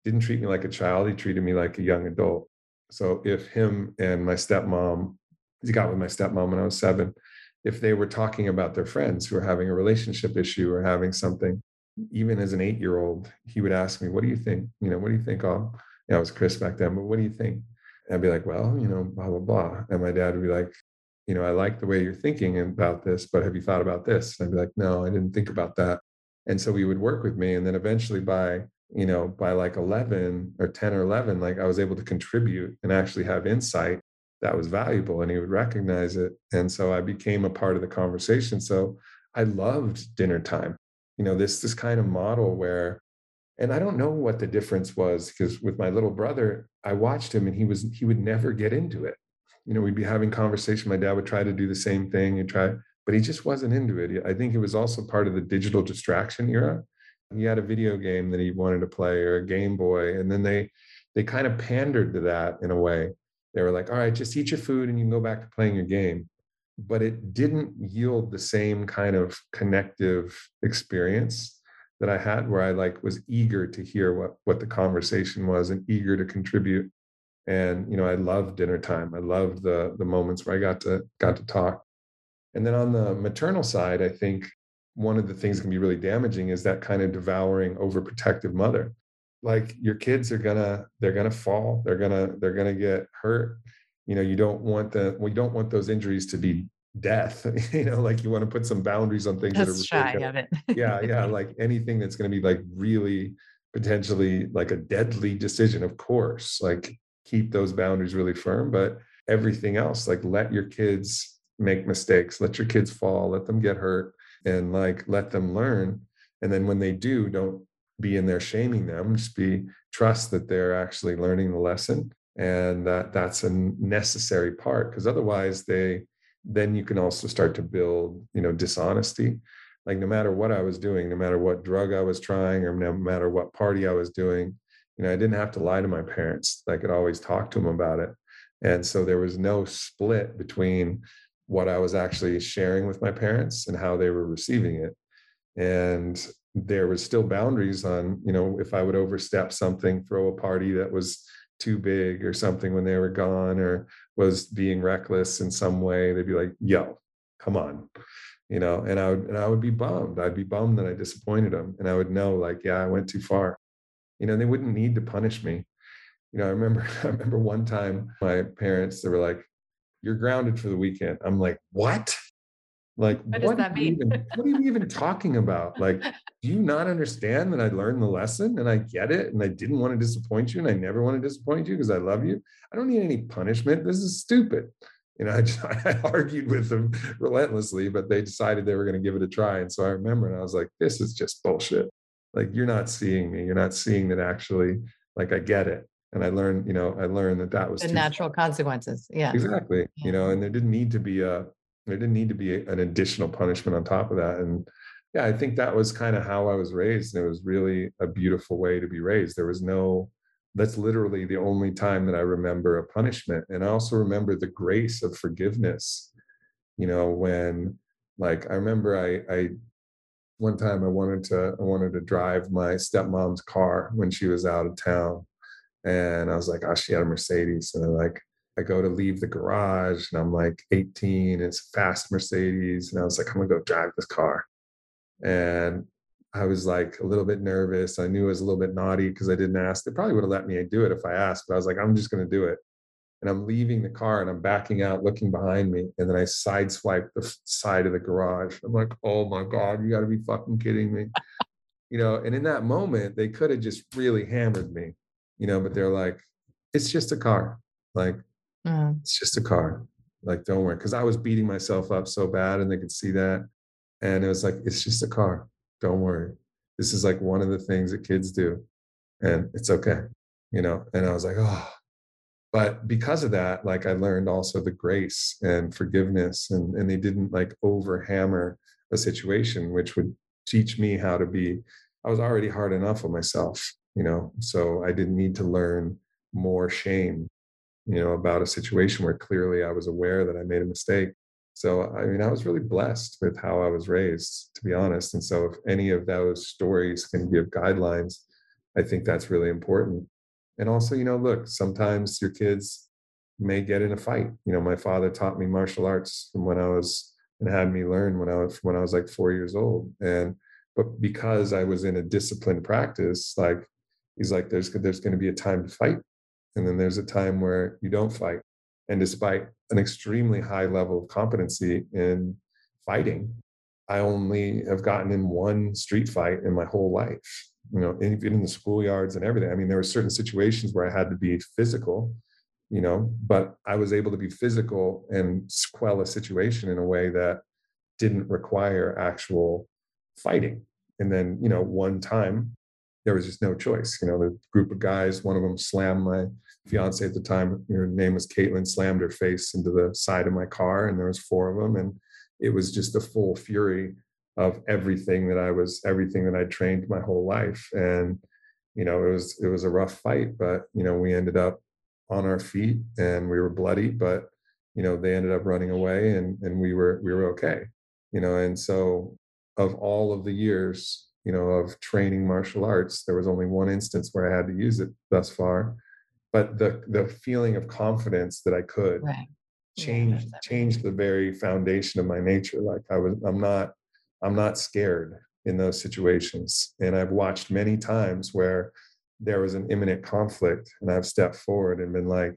didn't treat me like a child he treated me like a young adult so if him and my stepmom, he got with my stepmom when I was seven, if they were talking about their friends who are having a relationship issue or having something, even as an eight year old, he would ask me, What do you think? You know, what do you think? Oh, I was Chris back then, but what do you think? And I'd be like, Well, you know, blah, blah, blah. And my dad would be like, You know, I like the way you're thinking about this, but have you thought about this? And I'd be like, No, I didn't think about that. And so he would work with me. And then eventually by you know, by like 11 or 10 or 11, like I was able to contribute and actually have insight that was valuable and he would recognize it. And so I became a part of the conversation. So I loved dinner time. You know, this this kind of model where and I don't know what the difference was because with my little brother, I watched him and he was he would never get into it. You know, we'd be having conversation. My dad would try to do the same thing and try, but he just wasn't into it. I think it was also part of the digital distraction era he had a video game that he wanted to play or a game boy and then they they kind of pandered to that in a way. They were like all right just eat your food and you can go back to playing your game. But it didn't yield the same kind of connective experience that i had where i like was eager to hear what what the conversation was and eager to contribute. And you know i loved dinner time. I loved the the moments where i got to got to talk. And then on the maternal side i think one of the things that can be really damaging is that kind of devouring overprotective mother. Like your kids are gonna they're gonna fall they're gonna they're gonna get hurt. You know you don't want the we don't want those injuries to be death (laughs) you know like you want to put some boundaries on things That's that are really shy of it. Yeah (laughs) yeah like anything that's going to be like really potentially like a deadly decision of course like keep those boundaries really firm but everything else like let your kids make mistakes let your kids fall let them get hurt and like let them learn. And then when they do don't be in there shaming them just be trust that they're actually learning the lesson and that that's a necessary part because otherwise they then you can also start to build you know dishonesty. Like no matter what i was doing no matter what drug i was trying or no matter what party i was doing you know i didn't have to lie to my parents. I could always talk to them about it. And so there was no split between what I was actually sharing with my parents and how they were receiving it. And there was still boundaries on, you know, if I would overstep something, throw a party that was too big or something when they were gone or was being reckless in some way, they'd be like, yo, come on. You know, and I would and I would be bummed. I'd be bummed that I disappointed them. And I would know, like, yeah, I went too far. You know, they wouldn't need to punish me. You know, I remember (laughs) I remember one time my parents, they were like, you're grounded for the weekend. I'm like, what? Like, what, what does that mean? Even, what are you even talking about? Like, do you not understand that I learned the lesson and I get it and I didn't want to disappoint you and I never want to disappoint you because I love you? I don't need any punishment. This is stupid. You know, I, just, (laughs) I argued with them relentlessly, but they decided they were going to give it a try. And so I remember, and I was like, this is just bullshit. Like, you're not seeing me. You're not seeing that actually, like, I get it and i learned you know i learned that that was the natural far. consequences yeah exactly yeah. you know and there didn't need to be a there didn't need to be a, an additional punishment on top of that and yeah i think that was kind of how i was raised and it was really a beautiful way to be raised there was no that's literally the only time that i remember a punishment and i also remember the grace of forgiveness you know when like i remember i i one time i wanted to i wanted to drive my stepmom's car when she was out of town and I was like, oh, she had a Mercedes. And then like I go to leave the garage and I'm like 18, it's fast Mercedes. And I was like, I'm gonna go drive this car. And I was like a little bit nervous. I knew it was a little bit naughty because I didn't ask. They probably would have let me do it if I asked, but I was like, I'm just gonna do it. And I'm leaving the car and I'm backing out, looking behind me. And then I sideswipe the side of the garage. I'm like, oh my God, you gotta be fucking kidding me. you know, and in that moment, they could have just really hammered me you know, but they're like, it's just a car. Like, mm. it's just a car. Like, don't worry. Cause I was beating myself up so bad and they could see that. And it was like, it's just a car. Don't worry. this is like one of the things that kids do and it's okay you know and i was like oh but because of that like i learned also the grace and forgiveness and and they didn't like over hammer a situation which would teach me how to be i was already hard enough on myself you know so i didn't need to learn more shame you know about a situation where clearly i was aware that i made a mistake. So i mean i was really blessed with how i was raised to be honest. And so if any of those stories can give guidelines i think that's really important. And also you know look sometimes your kids may get in a fight. You know my father taught me martial arts from when i was and had me learn when i was when i was like four years old. And but because i was in a disciplined practice like he's like there's there's going to be a time to fight and then there's a time where you don't fight and despite an extremely high level of competency in fighting i only have gotten in one street fight in my whole life you know, even in the schoolyards and everything. I mean, there were certain situations where I had to be physical, you know, but I was able to be physical and quell a situation in a way that didn't require actual fighting. And then, you know, one time there was just no choice. You know, the group of guys, one of them slammed my fiance at the time, her name was Caitlin, slammed her face into the side of my car, and there was four of them. And it was just a full fury of everything that I was, everything that I trained my whole life. And, you know, it was, it was a rough fight, but, you know, we ended up on our feet and we were bloody, but, you know, they ended up running away and, and we were, we were okay, you know, and so of all of the years, you know, of training martial arts, there was only one instance where I had to use it thus far. But the the feeling of confidence that I could right. change yeah, change the very foundation of my nature. Like I was, I'm not I'm not scared in those situations. And I've watched many times where there was an imminent conflict and I've stepped forward and been like,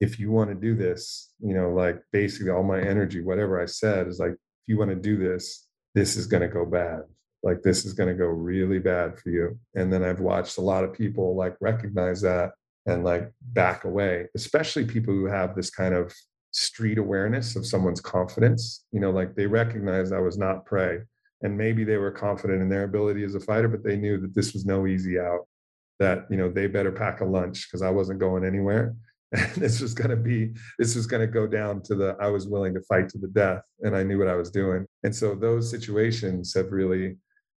if you want to do this, you know, like basically all my energy, whatever I said is like, if you want to do this, this is going to go bad. Like this is going to go really bad for you. And then I've watched a lot of people like recognize that and like back away, especially people who have this kind of street awareness of someone's confidence. You know, like they recognized I was not prey. And maybe they were confident in their ability as a fighter, but they knew that this was no easy out, that, you know, they better pack a lunch because I wasn't going anywhere. (laughs) And this was going to be, this was going to go down to the, I was willing to fight to the death and I knew what I was doing. And so those situations have really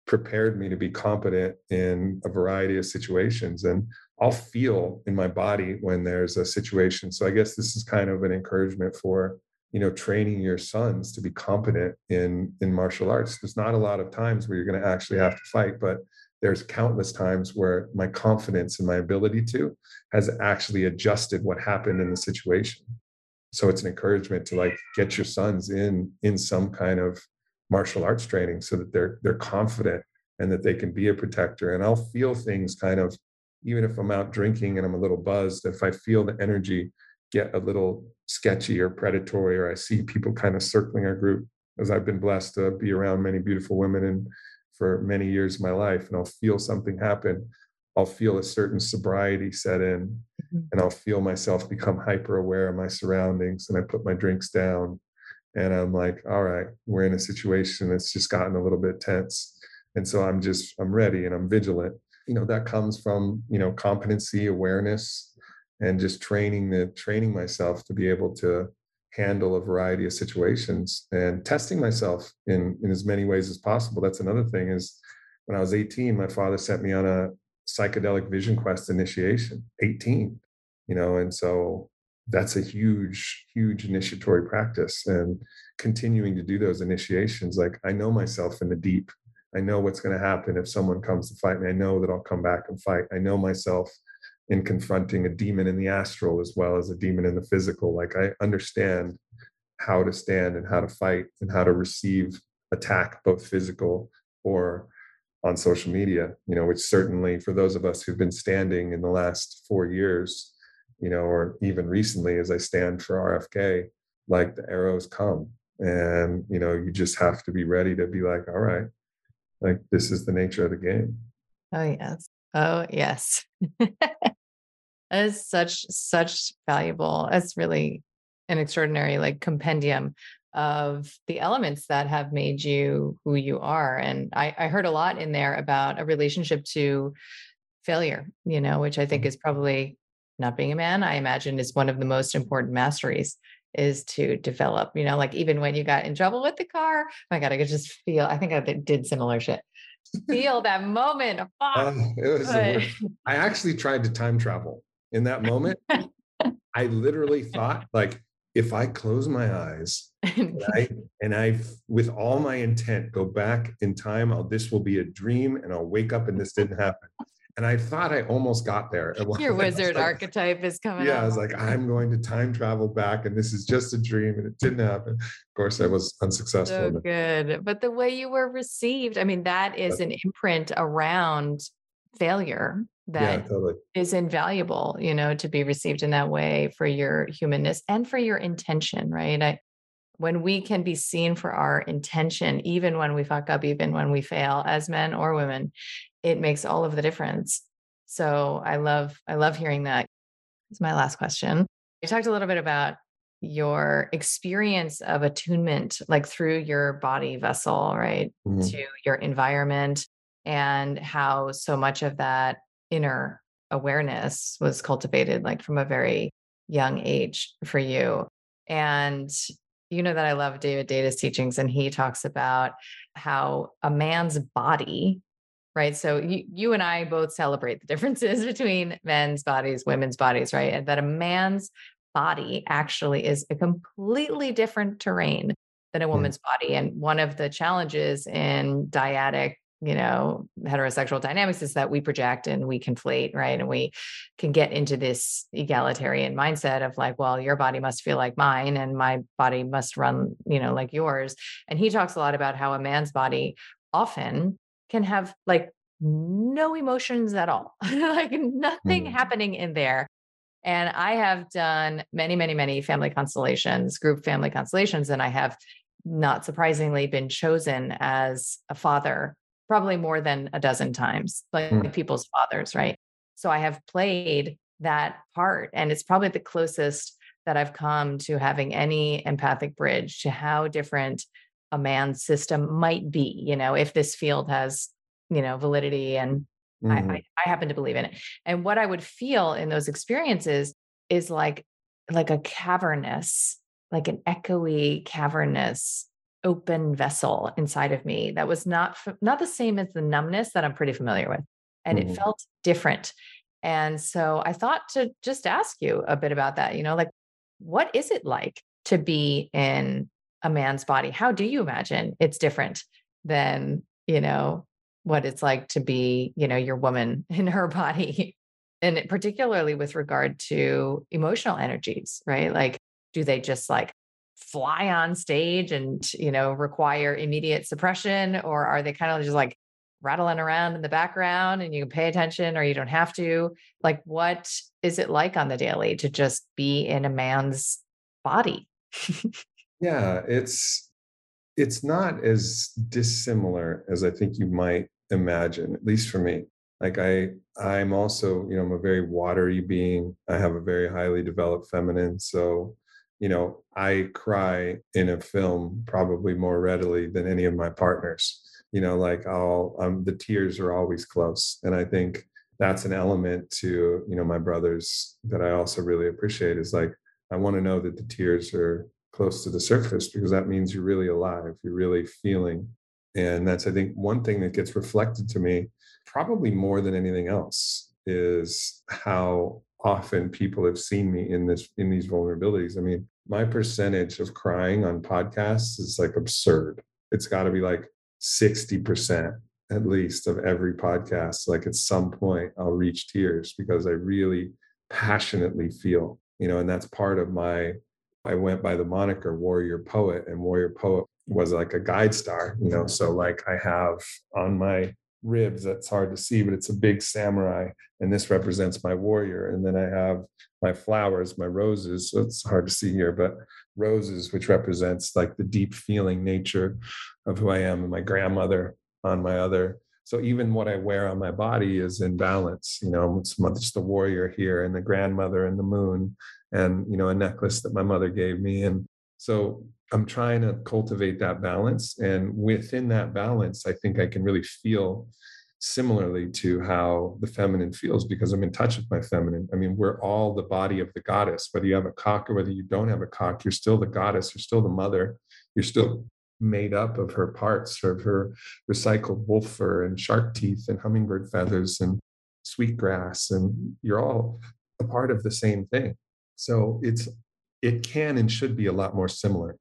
prepared me to be competent in a variety of situations. And I'll feel in my body when there's a situation. So I guess this is kind of an encouragement for you know training your sons to be competent in in martial arts. There's not a lot of times where you're going to actually have to fight, but there's countless times where my confidence and my ability to has actually adjusted what happened in the situation. So it's an encouragement to like get your sons in in some kind of martial arts training so that they're they're confident and that they can be a protector and I'll feel things kind of even if I'm out drinking and I'm a little buzzed, if I feel the energy get a little sketchy or predatory, or I see people kind of circling our group, as I've been blessed to be around many beautiful women and for many years of my life, and I'll feel something happen. I'll feel a certain sobriety set in, mm-hmm. and I'll feel myself become hyper aware of my surroundings. And I put my drinks down, and I'm like, all right, we're in a situation that's just gotten a little bit tense. And so I'm just, I'm ready and I'm vigilant you know that comes from you know competency awareness and just training the training myself to be able to handle a variety of situations and testing myself in in as many ways as possible that's another thing is when i was 18 my father sent me on a psychedelic vision quest initiation 18 you know and so that's a huge huge initiatory practice and continuing to do those initiations like i know myself in the deep I know what's going to happen if someone comes to fight me. I know that I'll come back and fight. I know myself in confronting a demon in the astral as well as a demon in the physical. Like I understand how to stand and how to fight and how to receive attack, both physical or on social media, you know, which certainly for those of us who've been standing in the last four years, you know, or even recently as I stand for RFK, like the arrows come. And, you know, you just have to be ready to be like, all right, like this is the nature of the game. Oh yes. Oh yes. (laughs) that is such such valuable. It's really an extraordinary like compendium of the elements that have made you who you are. And I, I heard a lot in there about a relationship to failure, you know, which I think mm-hmm. is probably not being a man, I imagine is one of the most important masteries is to develop, you know, like even when you got in trouble with the car, oh my God, I could just feel, I think I did similar shit. Feel that moment. Uh, (laughs) it was (laughs) I actually tried to time travel in that moment. I literally thought like, if I close my eyes and (laughs) I, and I, with all my intent, go back in time, I'll, this will be a dream and I'll wake up and this didn't happen and I thought I almost got there. Your wizard like, archetype is coming. Yeah, I was like, I'm going to time travel back, and this is just a dream, and it didn't happen. Of course, I was unsuccessful. So good, but the way you were received, I mean, that is an imprint around failure that yeah, totally. is invaluable. You know, to be received in that way for your humanness and for your intention, right? I, when we can be seen for our intention, even when we fuck up, even when we fail as men or women, it makes all of the difference. So I love, I love hearing that. Is my last question. You talked a little bit about your experience of attunement, like through your body vessel, right, mm-hmm. to your environment, and how so much of that inner awareness was cultivated, like from a very young age for you. And you know that I love David Deida's teachings, and he talks about how a man's body right? So you, you and I both celebrate the differences (laughs) between men's bodies, women's bodies, right? And that a man's body actually is a completely different terrain than a hmm. woman's mm. body. And one of the challenges in dyadic, you know, heterosexual dynamics is that we project and we conflate, right? And we can get into this egalitarian mindset of like, well, your body must feel like mine and my body must run, you know, like yours. And he talks a lot about how a man's body often can have like no emotions at all, (laughs) like nothing mm. happening in there. And I have done many, many, many family constellations, group family constellations, and I have not surprisingly been chosen as a father probably more than a dozen times, like mm. people's fathers, right? So I have played that part, and it's probably the closest that I've come to having any empathic bridge to how different a man's system might be, you know, if this field has, you know, validity and mm-hmm. I, I, I happen to believe in it. And what I would feel in those experiences is like like a cavernous, like an echoey, cavernous, open vessel inside of me that was not not the same as the numbness that I'm pretty familiar with. And mm-hmm. it felt different. And so I thought to just ask you a bit about that, you know, like what is it like to be in a man's body how do you imagine it's different than you know what it's like to be you know your woman (laughs) in her body? And particularly with regard to emotional energies right? Like do they just like fly on stage and you know require immediate suppression? Or are they kind of just like rattling around in the background and you can pay attention or you don't have to? Like what is it like on the daily to just be in a man's body (laughs) Yeah, it's it's not as dissimilar as I think you might imagine, at least for me. Like I I'm also, you know, I'm a very watery being. I have a very highly developed feminine. So, you know, I cry in a film probably more readily than any of my partners. You know, like I'll um the tears are always close. And I think that's an element to, you know, my brothers that I also really appreciate is like I want to know that the tears are close to the surface because that means you're really alive, you're really feeling. And that's, I think, one thing that gets reflected to me, probably more than anything else, is how often people have seen me in this in these vulnerabilities. I mean, my percentage of crying on podcasts is like absurd. It's got to be like 60% at least of every podcast. Like at some point I'll reach tears because I really passionately feel, you know, and that's part of my I went by the moniker Warrior Poet, and Warrior Poet was like a guide star, you know. So, mm-hmm. like, I have on my ribs, that's hard to see, but it's a big samurai, and this represents my warrior. And then I have my flowers, my roses. So it's hard to see here, but roses, which represents like the deep feeling nature of who I am, and my grandmother on my other. So even what I wear on my body is in balance. You know, it's, it's the warrior here, and the grandmother, and the moon, and you know a necklace that my mother gave me and so I'm trying to cultivate that balance. And within that balance, I think I can really feel similarly to how the feminine feels because I'm in touch with my feminine. I mean, we're all the body of the goddess. Whether you have a cock or whether you don't have a cock, you're still the goddess, you're still the mother, you're still made up of her parts, of her recycled wolf fur and shark teeth and hummingbird feathers and sweetgrass. And you're all a part of the same thing. So it's it can and should be a lot more similar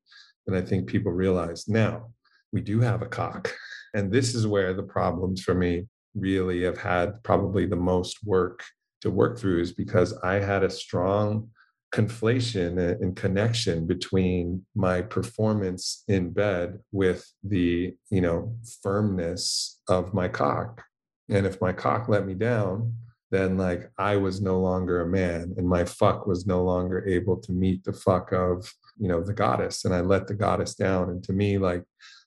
than I think people realize. Now, we do have a cock. And this is where the problems for me really have had probably the most work to work through is because I had a strong conflation and connection between my performance in bed with the you know firmness of my cock and if my cock let me down then like i was no longer a man and my fuck was no longer able to meet the fuck of you know the goddess and i let the goddess down and to me like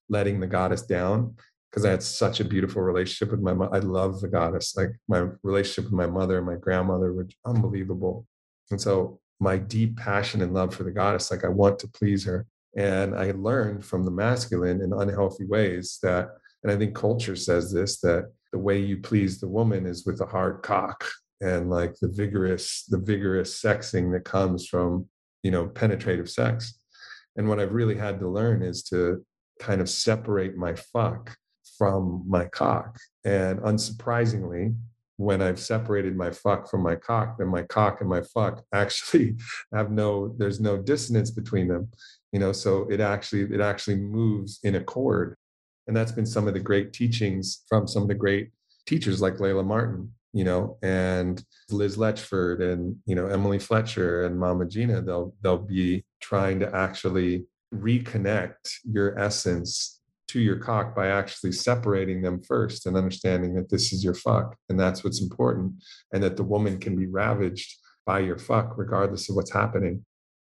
letting the goddess down because I had such a beautiful relationship with my mom. I love the goddess. Like my relationship with my mother and my grandmother were unbelievable. And so my deep passion and love for the goddess, like I want to please her. And I learned from the masculine in unhealthy ways that, and I think culture says this, that the way you please the woman is with a hard cock and like the vigorous, the vigorous sexing that comes from, you know, penetrative sex. And what I've really had to learn is to kind of separate my fuck from my cock. And unsurprisingly, when I've separated my fuck from my cock, then my cock and my fuck (laughs) actually have no, there's no dissonance between them. You know, so it actually, it actually moves in accord. And that's been some of the great teachings from some of the great teachers like Layla Martin, you know, and Liz Letchford and, you know, Emily Fletcher and Mama Gena, They'll they'll be trying to actually reconnect your essence to your cock by actually separating them first and understanding that this is your fuck and that's what's important and that the woman can be ravaged by your fuck regardless of what's happening.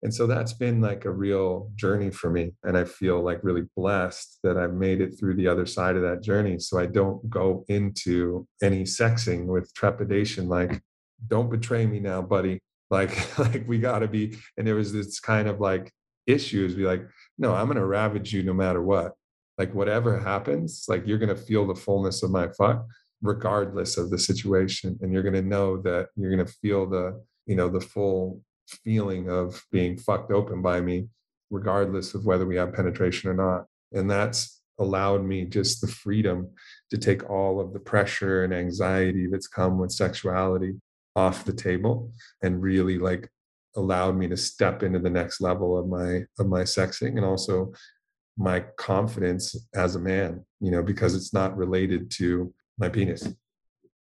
And so that's been like a real journey for me and i feel like really blessed that i've made it through the other side of that journey. So i don't go into any sexing with trepidation like don't betray me now buddy. (laughs) Like like we got to be and there was this kind of like issues be like no i'm going to ravage you no matter what like whatever happens, like you're going to feel the fullness of my fuck regardless of the situation. And you're going to know that you're going to feel the, you know, the full feeling of being fucked open by me, regardless of whether we have penetration or not. And that's allowed me just the freedom to take all of the pressure and anxiety that's come with sexuality off the table and really like allowed me to step into the next level of my of my sexing and also my confidence as a man, you know, because it's not related to my penis.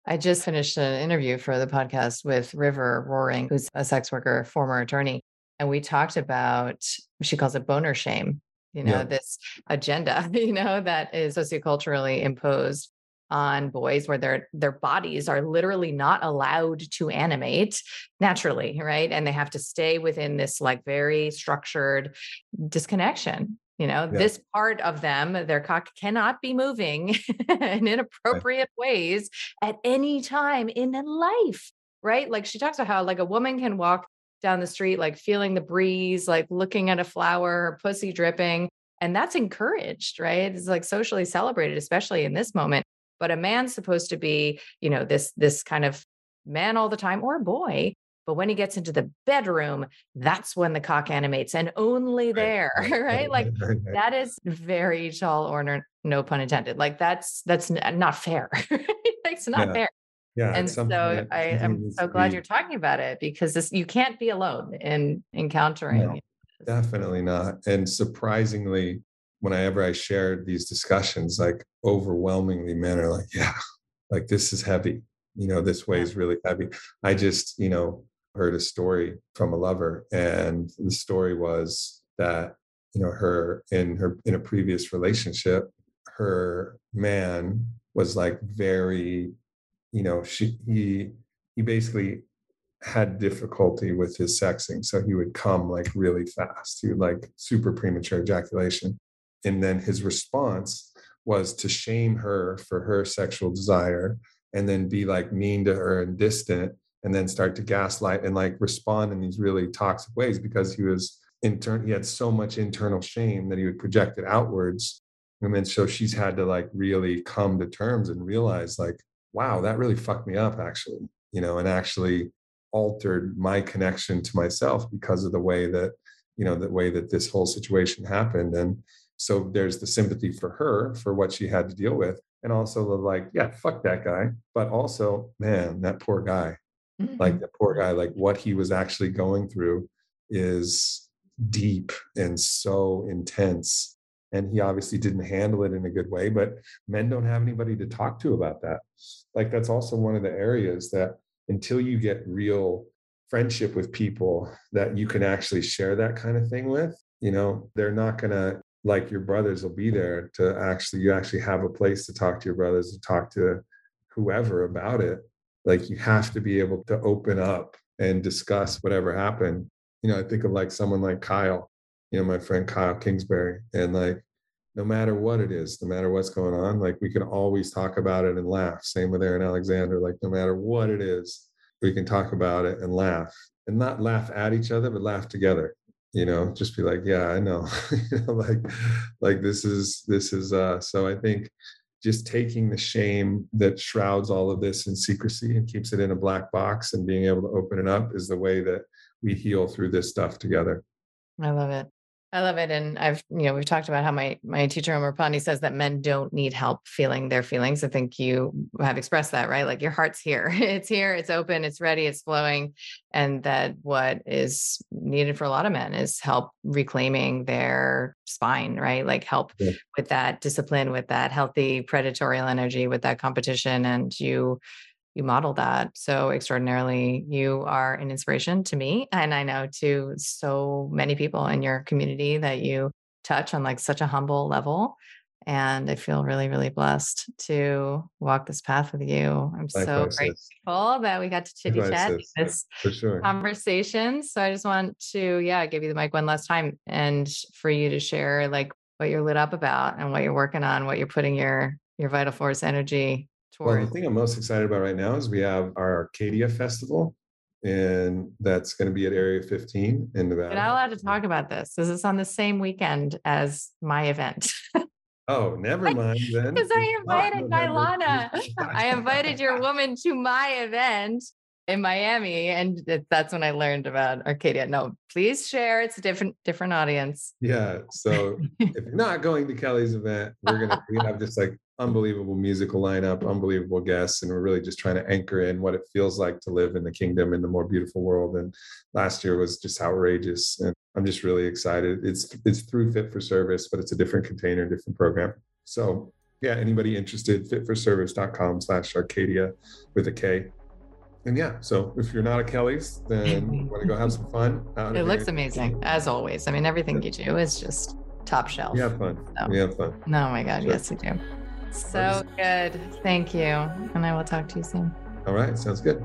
I just finished an interview for the podcast with River Roaring, who's a sex worker, former attorney. And we talked about, she calls it boner shame, you know, yeah. this agenda, (laughs) you know, that is socioculturally imposed on boys where their their bodies are literally not allowed to animate naturally right and they have to stay within this like very structured disconnection you know, yeah. this part of them, their cock cannot be moving (laughs) in inappropriate right. ways at any time in life, right? Like she talks about how like a woman can walk down the street, like feeling the breeze, like looking at a flower, pussy dripping, and that's encouraged, right? It's like socially celebrated, especially in this moment. But a man's supposed to be, you know, this this kind of man all the time or a boy but when he gets into the bedroom, that's when the cock animates and only there, (laughs) right? right? Like (laughs) that is very tall order, no pun intended. Like that's that's not fair. (laughs) it's not yeah. fair. Yeah. And so that, I am so glad be, you're talking about it because this you can't be alone in encountering. No, definitely not. And surprisingly, whenever I shared these discussions, like overwhelmingly men are like, yeah, like this is heavy. You know, this way is really heavy. I just, you know, heard a story from a lover and the story was that you know her in her in a previous relationship her man was like very you know she he he basically had difficulty with his sexing so he would come like really fast. He would like super premature ejaculation. And then his response was to shame her for her sexual desire and then be like mean to her and distant and then start to gaslight and like respond in these really toxic ways because he was intern he had so much internal shame that he would project it outwards. And then so she's had to like really come to terms and realize like wow that really fucked me up actually you know and actually altered my connection to myself because of the way that you know the way that this whole situation happened. And so there's the sympathy for her for what she had to deal with and also the like yeah fuck that guy but also man that poor guy mm-hmm. like the poor guy like what he was actually going through is deep and so intense and he obviously didn't handle it in a good way but men don't have anybody to talk to about that like that's also one of the areas that until you get real friendship with people that you can actually share that kind of thing with you know they're not going to like your brothers will be there to actually you actually have a place to talk to your brothers to talk to whoever about it like you have to be able to open up and discuss whatever happened. You know i think of like someone like kyle you know my friend kyle kingsbury and like no matter what it is no matter what's going on like we can always talk about it and laugh. Same with aaron alexander like no matter what it is we can talk about it and laugh and not laugh at each other but laugh together you know just be like yeah i know. (laughs) You know like like this is this is uh so i think just taking the shame that shrouds all of this in secrecy and keeps it in a black box and being able to open it up is the way that we heal through this stuff together. I love it I love it. And I've, you know, we've talked about how my my teacher Omar Pandi says that men don't need help feeling their feelings. I think you have expressed that, right? Like your heart's here. (laughs) It's here, it's open, it's ready, it's flowing. And that what is needed for a lot of men is help reclaiming their spine, right? Like help yeah. with that discipline, with that healthy predatory energy, with that competition. And you you model that so extraordinarily. You are an inspiration to me, and I know to so many people in your community that you touch on like such a humble level. And I feel really, really blessed to walk this path with you. I'm so grateful that we got to chitty chat this sure. conversation. So I just want to, yeah, give you the mic one last time and for you to share like what you're lit up about and what you're working on, what you're putting your your vital force energy well, the thing I'm most excited about right now is we have our Arkadia Festival, and that's going to be at Area 15 in Nevada. You're not allowed to talk about this. This is this on the same weekend as my event? Oh, never (laughs) mind then. Because I invited Vylana. I invited your woman to my event in Miami, and that's when I learned about Arkadia. No, please share. It's a different different audience. Yeah. So (laughs) if you're not going to Kelly's event, we're gonna we have this like unbelievable musical lineup, unbelievable guests, and we're really just trying to anchor in what it feels like to live in the kingdom in the more beautiful world. And last year was just outrageous, and I'm just really excited. It's it's through Fit for Service, but it's a different container, different program. So yeah, anybody interested, fitforservice.com slash Arkadia with a K. And yeah, so if you're not a Kelly's, then (laughs) you want to go have some fun. it looks amazing, as always. I mean, everything you do is just top shelf. We have fun. So. We have fun. Oh my God, sure. yes, we do. So good. Thank you. And I will talk to you soon. All right. Sounds good.